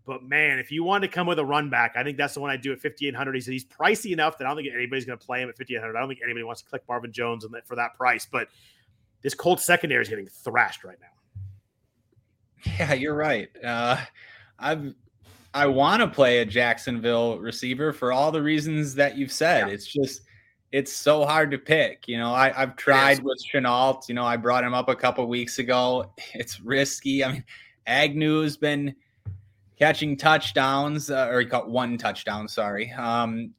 But man, if you want to come with a run back, I think that's the one I do at 5,800. He's, he's pricey enough that I don't think anybody's going to play him at 5,800. I don't think anybody wants to click Marvin Jones for that price. But this Colts secondary is getting thrashed right now. Yeah, you're right. Uh, I've I want to play a Jacksonville receiver for all the reasons that you've said. Yeah. It's just it's so hard to pick. You know, I, have tried with Shenault. You know, I brought him up a couple weeks ago. It's risky. I mean, Agnew's been catching touchdowns, uh, or he caught one touchdown. Sorry. Um,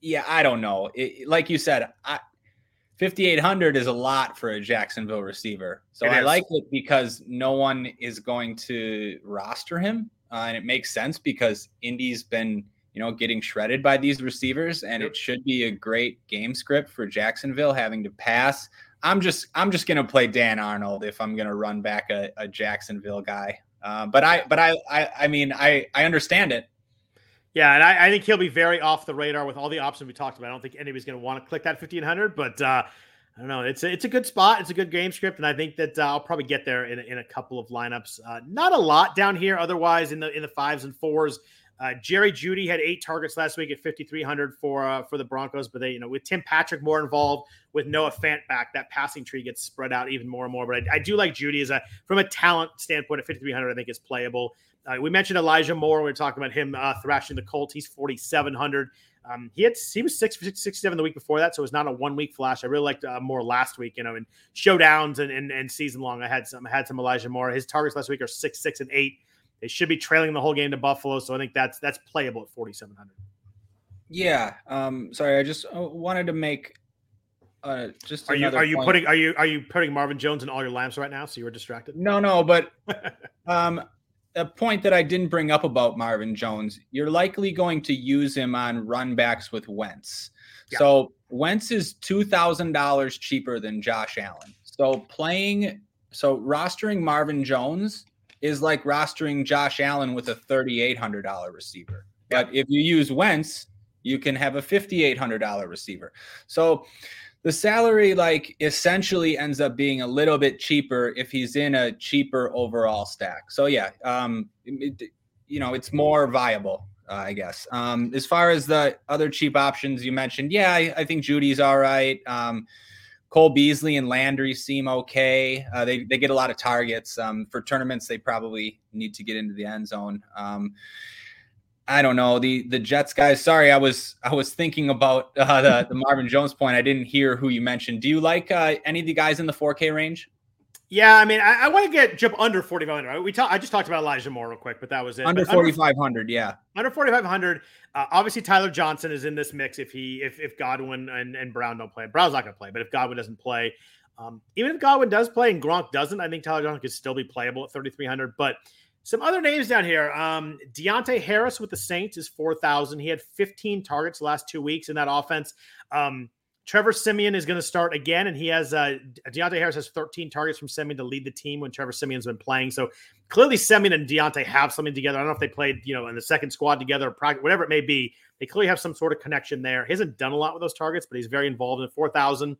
yeah, I don't know. It, like you said, I, 5800 is a lot for a Jacksonville receiver. So it I is. like it because no one is going to roster him. Uh, and it makes sense because Indy's been, you know, getting shredded by these receivers and it should be a great game script for Jacksonville having to pass. I'm just I'm just going to play Dan Arnold if I'm going to run back a, a Jacksonville guy. Uh, but I but I, I I mean I I understand it. Yeah, and I, I, think he'll be very off the radar with all the options we talked about. I don't think anybody's going to want to click that 1500, but uh, I don't know. It's a, it's a good spot. It's a good game script, and I think that uh, I'll probably get there in, in a couple of lineups. Uh, not a lot down here, otherwise in the in the fives and fours. Uh, Jerry Jeudy had eight targets last week at 5,300 for uh, for the Broncos, but they, you know, with Tim Patrick more involved, with Noah Fant back, that passing tree gets spread out even more and more. But I, I do like Jeudy as a from a talent standpoint at 5,300. I think is playable. Uh, we mentioned Elijah Moore. We are talking about him uh, thrashing the Colts. He's 4,700. Um, he had he was six for 67 the week before that, so it was not a one week flash. I really liked uh, Moore last week, you know, in showdowns and, and and season long. I had some I had some Elijah Moore. His targets last week are six, six, and eight. They should be trailing the whole game to Buffalo, so I think that's that's playable at 4,700. Yeah. Um. Sorry, I just uh, wanted to make. Uh, just are you are you point. putting are you are you putting Marvin Jones in all your lamps right now? So you were distracted. No, no, but um, a point that I didn't bring up about Marvin Jones, you're likely going to use him on runbacks with Wentz. Yeah. So Wentz is two thousand dollars cheaper than Josh Allen. So playing, so rostering Marvin Jones is like rostering Josh Allen with a thirty-eight hundred dollar receiver. But if you use Wentz, you can have a fifty-eight hundred dollar receiver. So the salary like essentially ends up being a little bit cheaper if he's in a cheaper overall stack. So yeah, um, it, you know, it's more viable, uh, I guess. Um, as far as the other cheap options you mentioned, yeah, I, I think Jeudy's all right. Um, Cole Beasley and Landry seem okay. Uh, they they get a lot of targets. Um, for tournaments, they probably need to get into the end zone. Um, I don't know the the Jets guys. Sorry, I was I was thinking about uh, the the Marvin Jones point. I didn't hear who you mentioned. Do you like uh, any of the guys in the 4K range? Yeah, I mean, I, I want to get jump under 4,500. We talk, I just talked about Elijah Moore real quick, but that was it. Under 4,500, yeah. Under 4,500. Uh, obviously, Tyler Johnson is in this mix if he if if Godwin and, and Brown don't play. Brown's not going to play, but if Godwin doesn't play, um, even if Godwin does play and Gronk doesn't, I think Tyler Johnson could still be playable at 3,300. But some other names down here. Um, Deonte Harris with the Saints is 4,000. He had 15 targets last two weeks in that offense. Um, Trevor Siemian is going to start again, and he has uh, Deonte Harris has 13 targets from Siemian to lead the team when Trevor Siemian's been playing. So clearly, Siemian and Deonte have something together. I don't know if they played, you know, in the second squad together, or whatever it may be. They clearly have some sort of connection there. He hasn't done a lot with those targets, but he's very involved in 4,000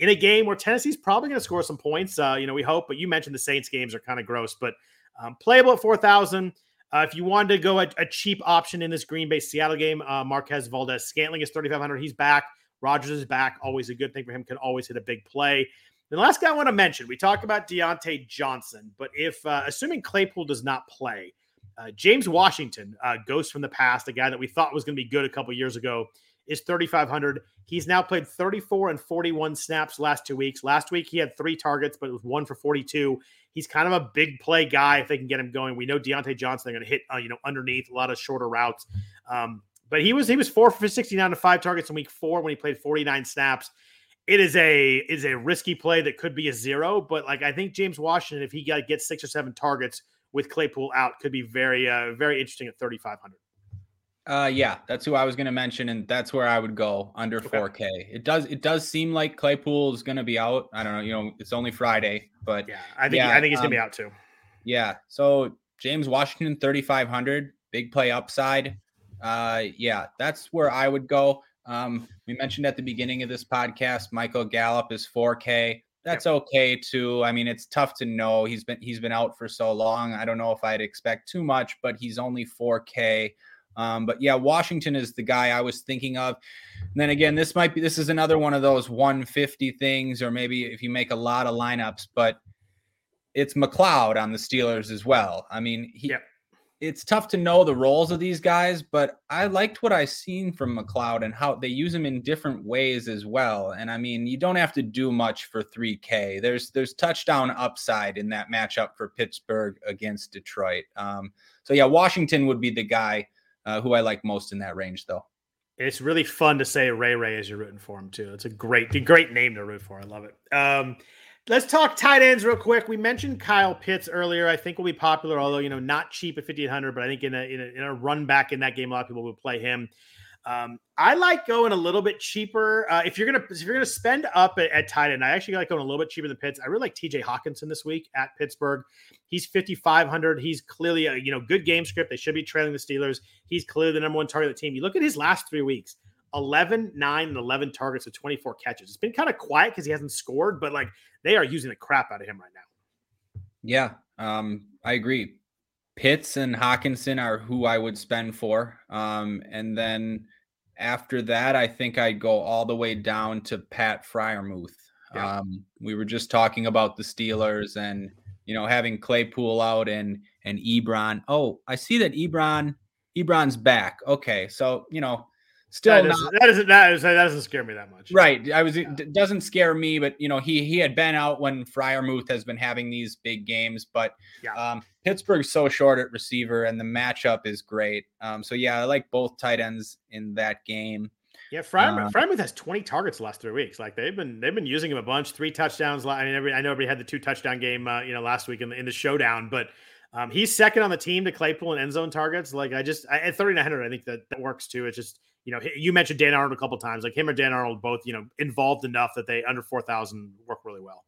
in a game where Tennessee's probably going to score some points. Uh, you know, we hope. But you mentioned the Saints games are kind of gross, but um, playable at 4,000. Uh, if you wanted to go a, a, cheap option in this Green Bay Seattle game, uh, Marquez Valdes-Scantling is 3,500. He's back. Rodgers is back. Always a good thing for him. Can always hit a big play. The last guy I want to mention, we talked about Diontae Johnson, but if uh, assuming Claypool does not play, uh, James Washington, uh, ghost from the past, a guy that we thought was going to be good a couple years ago, is 3,500. He's now played 34 and 41 snaps last two weeks. Last week he had three targets, but it was one for 42. He's kind of a big play guy if they can get him going. We know Diontae Johnson they're going to hit uh, you know underneath a lot of shorter routes. Um, but he was he was four for 69 to five targets in week four when he played 49 snaps. It is a is a risky play that could be a zero, but like I think James Washington, if he got gets six or seven targets with Claypool out, could be very uh, very interesting at 3,500. Uh, yeah, that's who I was going to mention, and that's where I would go under okay. 4K. It does it does seem like Claypool is going to be out. I don't know, you know, it's only Friday, but yeah, I think yeah, I think he's um, going to be out too. Yeah, so James Washington 3500, big play upside. Uh, yeah, that's where I would go. Um, we mentioned at the beginning of this podcast, Michael Gallup is 4K. That's okay too. I mean, it's tough to know. He's been he's been out for so long. I don't know if I'd expect too much, but he's only 4K. Um, but yeah, Washington is the guy I was thinking of. And then again, this might be this is another one of those 150 things, or maybe if you make a lot of lineups, but it's McCloud on the Steelers as well. I mean, he it's tough to know the roles of these guys, but I liked what I seen from McCloud and how they use him in different ways as well. And I mean, you don't have to do much for 3K. There's there's touchdown upside in that matchup for Pittsburgh against Detroit. Um, so yeah, Washington would be the guy uh, who I like most in that range, though. It's really fun to say Ray Ray as you're rooting for him too. It's a great, great name to root for. I love it. Um, Let's talk tight ends real quick. We mentioned Kyle Pitts earlier. I think will be popular, although you know not cheap at fifty eight hundred. But I think in a, in a, in a run back in that game, a lot of people will play him. Um, I like going a little bit cheaper. Uh, if you're gonna if you're gonna spend up at, at, tight end, I actually like going a little bit cheaper than Pitts. I really like T.J. Hockenson this week at Pittsburgh. He's 5500. He's clearly a you know good game script. They should be trailing the Steelers. He's clearly the number one target of the team. You look at his last three weeks. 11, 9, and 11 targets with 24 catches. It's been kind of quiet because he hasn't scored, but like they are using the crap out of him right now. Yeah, um, I agree. Pitts and Hockenson are who I would spend for. Um, and then after that, I think I'd go all the way down to Pat Freiermuth. Yeah. Um, we were just talking about the Steelers and you know having Claypool out and and Ebron. Oh, I see that Ebron Ebron's back. Okay, so you know Still, that, not, that doesn't that, is, that doesn't scare me that much. Right. I was yeah. it doesn't scare me, but you know he he had been out when Freiermuth has been having these big games, but yeah. um, Pittsburgh's so short at receiver, and the matchup is great. Um, so yeah, I like both tight ends in that game. Yeah, Freiermuth, um, Freiermuth has 20 targets the last three weeks. Like they've been they've been using him a bunch, three touchdowns. I mean, every, I know everybody had the two touchdown game, uh, you know, last week in the, in the showdown, but um, he's second on the team to Claypool and end zone targets. Like I just I, at 3900, I think that that works too. It's just you know, you mentioned Dan Arnold a couple times. Like him or Dan Arnold both, you know, involved enough that they under four thousand work really well.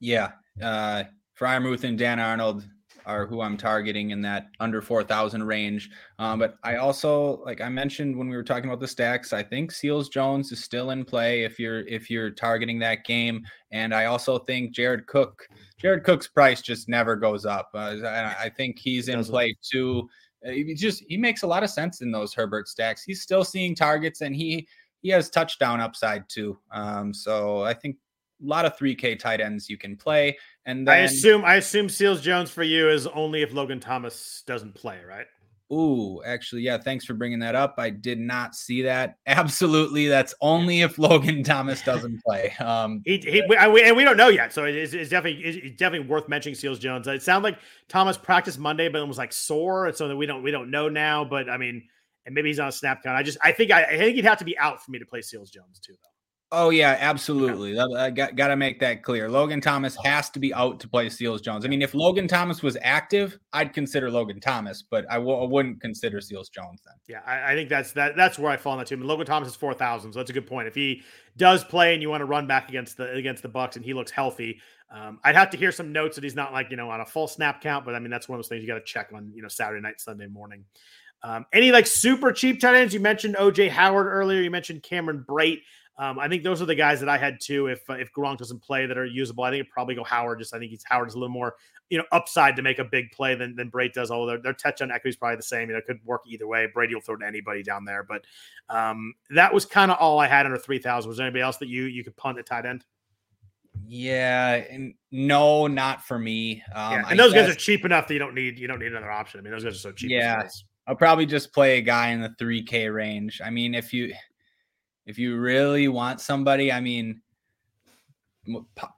Yeah, uh, Freiermuth and Dan Arnold are who I'm targeting in that under 4,000 range. Um, but I also, like I mentioned when we were talking about the stacks, I think Seals Jones is still in play if you're if you're targeting that game. And I also think Jared Cook, Jared Cook's price just never goes up. Uh, I think he's in play too. Uh, he just he makes a lot of sense in those Herbert stacks. He's still seeing targets and he he has touchdown upside too. Um, so I think a lot of 3K tight ends you can play. And then, I assume I assume Seals Jones for you is only if Logan Thomas doesn't play, right? Ooh, actually, yeah. Thanks for bringing that up. I did not see that. Absolutely, that's only if Logan Thomas doesn't play. Um, he, he we, we, and we don't know yet, so it's, it's definitely it's definitely worth mentioning. Seals Jones. It sounded like Thomas practiced Monday, but it was like sore, so that we don't we don't know now. But I mean, and maybe he's on a snap count. I just I think I, I think he'd have to be out for me to play Seals Jones too, though. Oh yeah, absolutely. I got got to make that clear. Logan Thomas has to be out to play Seals Jones. I mean, if Logan Thomas was active, I'd consider Logan Thomas, but I w- I wouldn't consider Seals Jones then. Yeah, I, I, think that's that. That's where I fall on that too. I mean, Logan Thomas is four thousand, so that's a good point. If he does play and you want to run back against the against the Bucs and he looks healthy, um, I'd have to hear some notes that he's not like you know on a full snap count. But I mean, that's one of those things you got to check on you know Saturday night, Sunday morning. Um, any like super cheap tight ends? You mentioned OJ Howard earlier. You mentioned Cameron Brate. Um, I think those are the guys that I had too. If uh, if Gronk doesn't play, that are usable. I think it'd probably go Howard. Just I think he's Howard is a little more you know upside to make a big play than than Brate does. Although their, their touchdown equity is probably the same. You know, it could work either way. Brady will throw to anybody down there. But um, that was kind of all I had under three thousand. Was there anybody else that you you could punt at tight end? Yeah, and no, not for me. Um, yeah, and those guys are cheap enough that you don't need you don't need another option. I mean, those guys are so cheap. Yeah, I'll probably just play a guy in the three K range. I mean, if you if you really want somebody, I mean,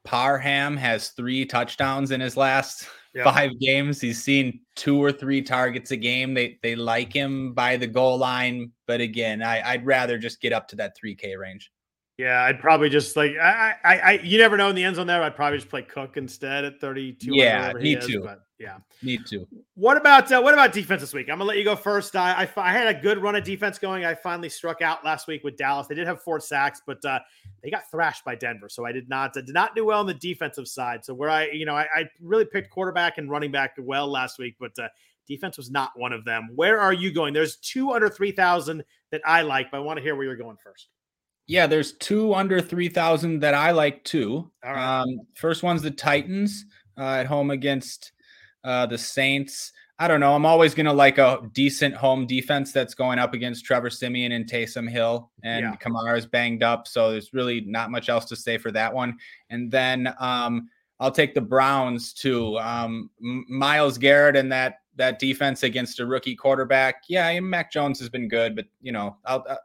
Parham has three touchdowns in his last yeah. five games. He's seen two or three targets a game. They they like him by the goal line, but again, I, I'd rather just get up to that three K range. Yeah, I'd probably just like I, I, I, you never know in the end zone there. I'd probably just play Cook instead at thirty two. Yeah, me is, too. But yeah, me too. What about uh, what about defense this week? I'm gonna let you go first. I, I, I had a good run of defense going. I finally struck out last week with Dallas. They did have four sacks, but uh, they got thrashed by Denver. So I did not I did not do well on the defensive side. So where I you know I, I really picked quarterback and running back well last week, but uh, defense was not one of them. Where are you going? There's two under three thousand that I like, but I want to hear where you're going first. Yeah, there's two under 3,000 that I like too. All right. Um, first one's the Titans uh, at home against uh, the Saints. I don't know. I'm always going to like a decent home defense that's going up against Trevor Siemian and Taysom Hill. And yeah. Kamara's banged up. So there's really not much else to say for that one. And then um, I'll take the Browns too. Um, Myles Garrett and that that defense against a rookie quarterback. Yeah, Mac Jones has been good, but you know, I'll, uh,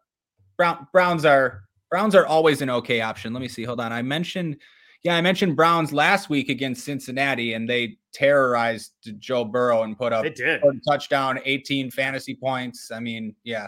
Brown, Browns are Browns are always an okay option. Let me see. Hold on. I mentioned, yeah, I mentioned Browns last week against Cincinnati, and they terrorized Joe Burrow and put up They did. a touchdown, 18 fantasy points. I mean, yeah,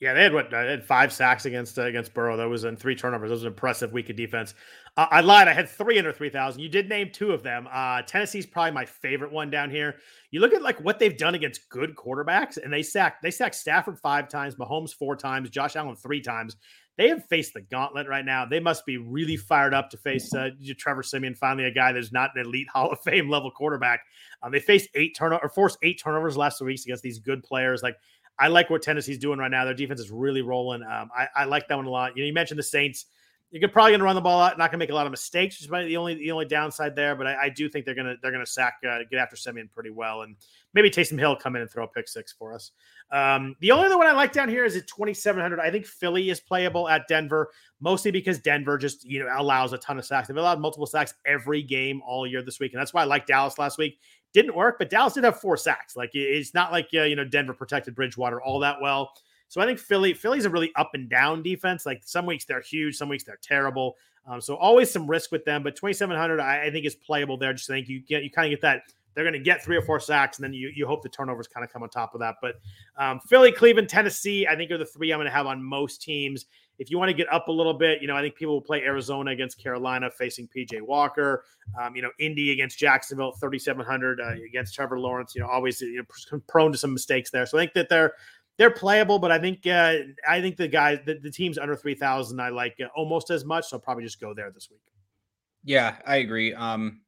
Yeah, they had what? They had five sacks against uh, against Burrow. That was in three turnovers. That was an impressive week of defense. Uh, I lied. I had three under three thousand. You did name two of them. Uh, Tennessee's probably my favorite one down here. You look at like what they've done against good quarterbacks, and they sacked they sacked Stafford five times, Mahomes four times, Josh Allen three times. They have faced the gauntlet right now. They must be really fired up to face uh, Trevor Siemian, finally a guy that's not an elite Hall of Fame level quarterback. Um, they faced eight turnover or forced eight turnovers last two weeks against these good players. Like I like what Tennessee's doing right now. Their defense is really rolling. Um, I, I, like that one a lot. You know, you mentioned the Saints. You're probably going to run the ball out, not going to make a lot of mistakes, which is the only the only downside there. But I, I do think they're going to they're going to sack uh, get after Siemian pretty well, and maybe Taysom Hill come in and throw a pick six for us. Um, the only other one I like down here is at 2700. I think Philly is playable at Denver, mostly because Denver just you know allows a ton of sacks. They've allowed multiple sacks every game all year this week, and that's why I like Dallas last week didn't work, but Dallas did have four sacks. Like it's not like uh, you know Denver protected Bridgewater all that well. So I think Philly Philly's a really up and down defense. Like some weeks they're huge, some weeks they're terrible. Um, so always some risk with them. But 2700 I, I think is playable there. Just think you get you kind of get that they're going to get three or four sacks, and then you, you hope the turnovers kind of come on top of that. But um, Philly, Cleveland, Tennessee, I think are the three I'm going to have on most teams. If you want to get up a little bit, you know, I think people will play Arizona against Carolina facing PJ Walker. Um, you know, Indy against Jacksonville, 3,700 uh, against Trevor Lawrence. You know, always you know, prone to some mistakes there. So I think that they're they're playable, but I think uh, I think the guys the, the teams under 3,000 I like uh, almost as much. So I'll probably just go there this week. Yeah, I agree. Um,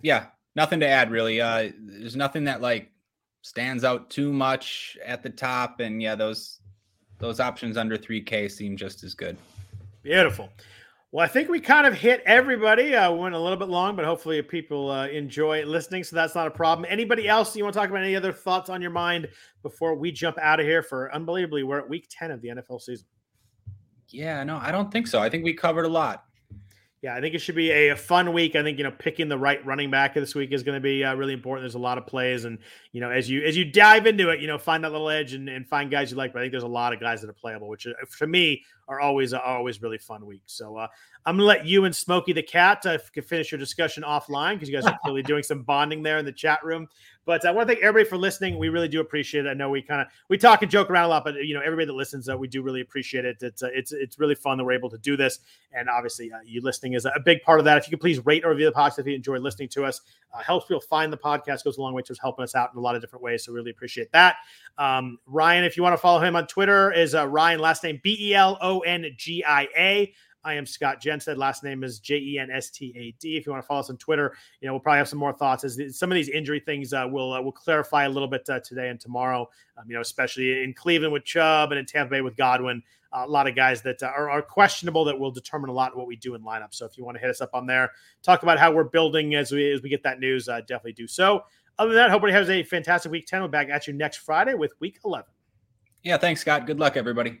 yeah, nothing to add really. Uh, there's nothing that like stands out too much at the top, and yeah, those those options under 3K seem just as good. Beautiful. Well, I think we kind of hit everybody. Uh, went a little bit long, but hopefully people uh, enjoy listening, so that's not a problem. Anybody else you want to talk about? Any other thoughts on your mind before we jump out of here? For unbelievably, we're at week ten of the NFL season. Yeah, no, I don't think so. I think we covered a lot. Yeah, I think it should be a, fun week. I think you know picking the right running back this week is going to be uh, really important. There's a lot of plays, and you know as you as you dive into it, you know find that little edge and, and find guys you like. But I think there's a lot of guys that are playable, which for uh, me are always are always really fun weeks. So uh, I'm gonna let you and Smokey the cat uh, finish your discussion offline because you guys are clearly doing some bonding there in the chat room. But I want to thank everybody for listening. We really do appreciate it. I know we kind of we talk and joke around a lot, but you know everybody that listens, uh, we do really appreciate it. It's uh, it's it's really fun that we're able to do this, and obviously uh, you listening is a big part of that. If you could please rate or review the podcast if you enjoy listening to us, uh, helps people find the podcast. Goes a long way towards helping us out in a lot of different ways. So really appreciate that. Um, Ryan, if you want to follow him on Twitter, is uh, Ryan last name B E L O N G I A. I am Scott Jenstad. Last name is J E N S T A D. If you want to follow us on Twitter, you know we'll probably have some more thoughts as some of these injury things uh, will uh, will clarify a little bit uh, today and tomorrow. Um, you know, especially in Cleveland with Chubb and in Tampa Bay with Godwin, a lot of guys that uh, are, are, questionable that will determine a lot what we do in lineup. So if you want to hit us up on there, talk about how we're building as we as we get that news, uh, definitely do so. Other than that, hope everybody has a fantastic week 10. We're back at you next Friday with week 11. Yeah, thanks, Scott. Good luck, everybody.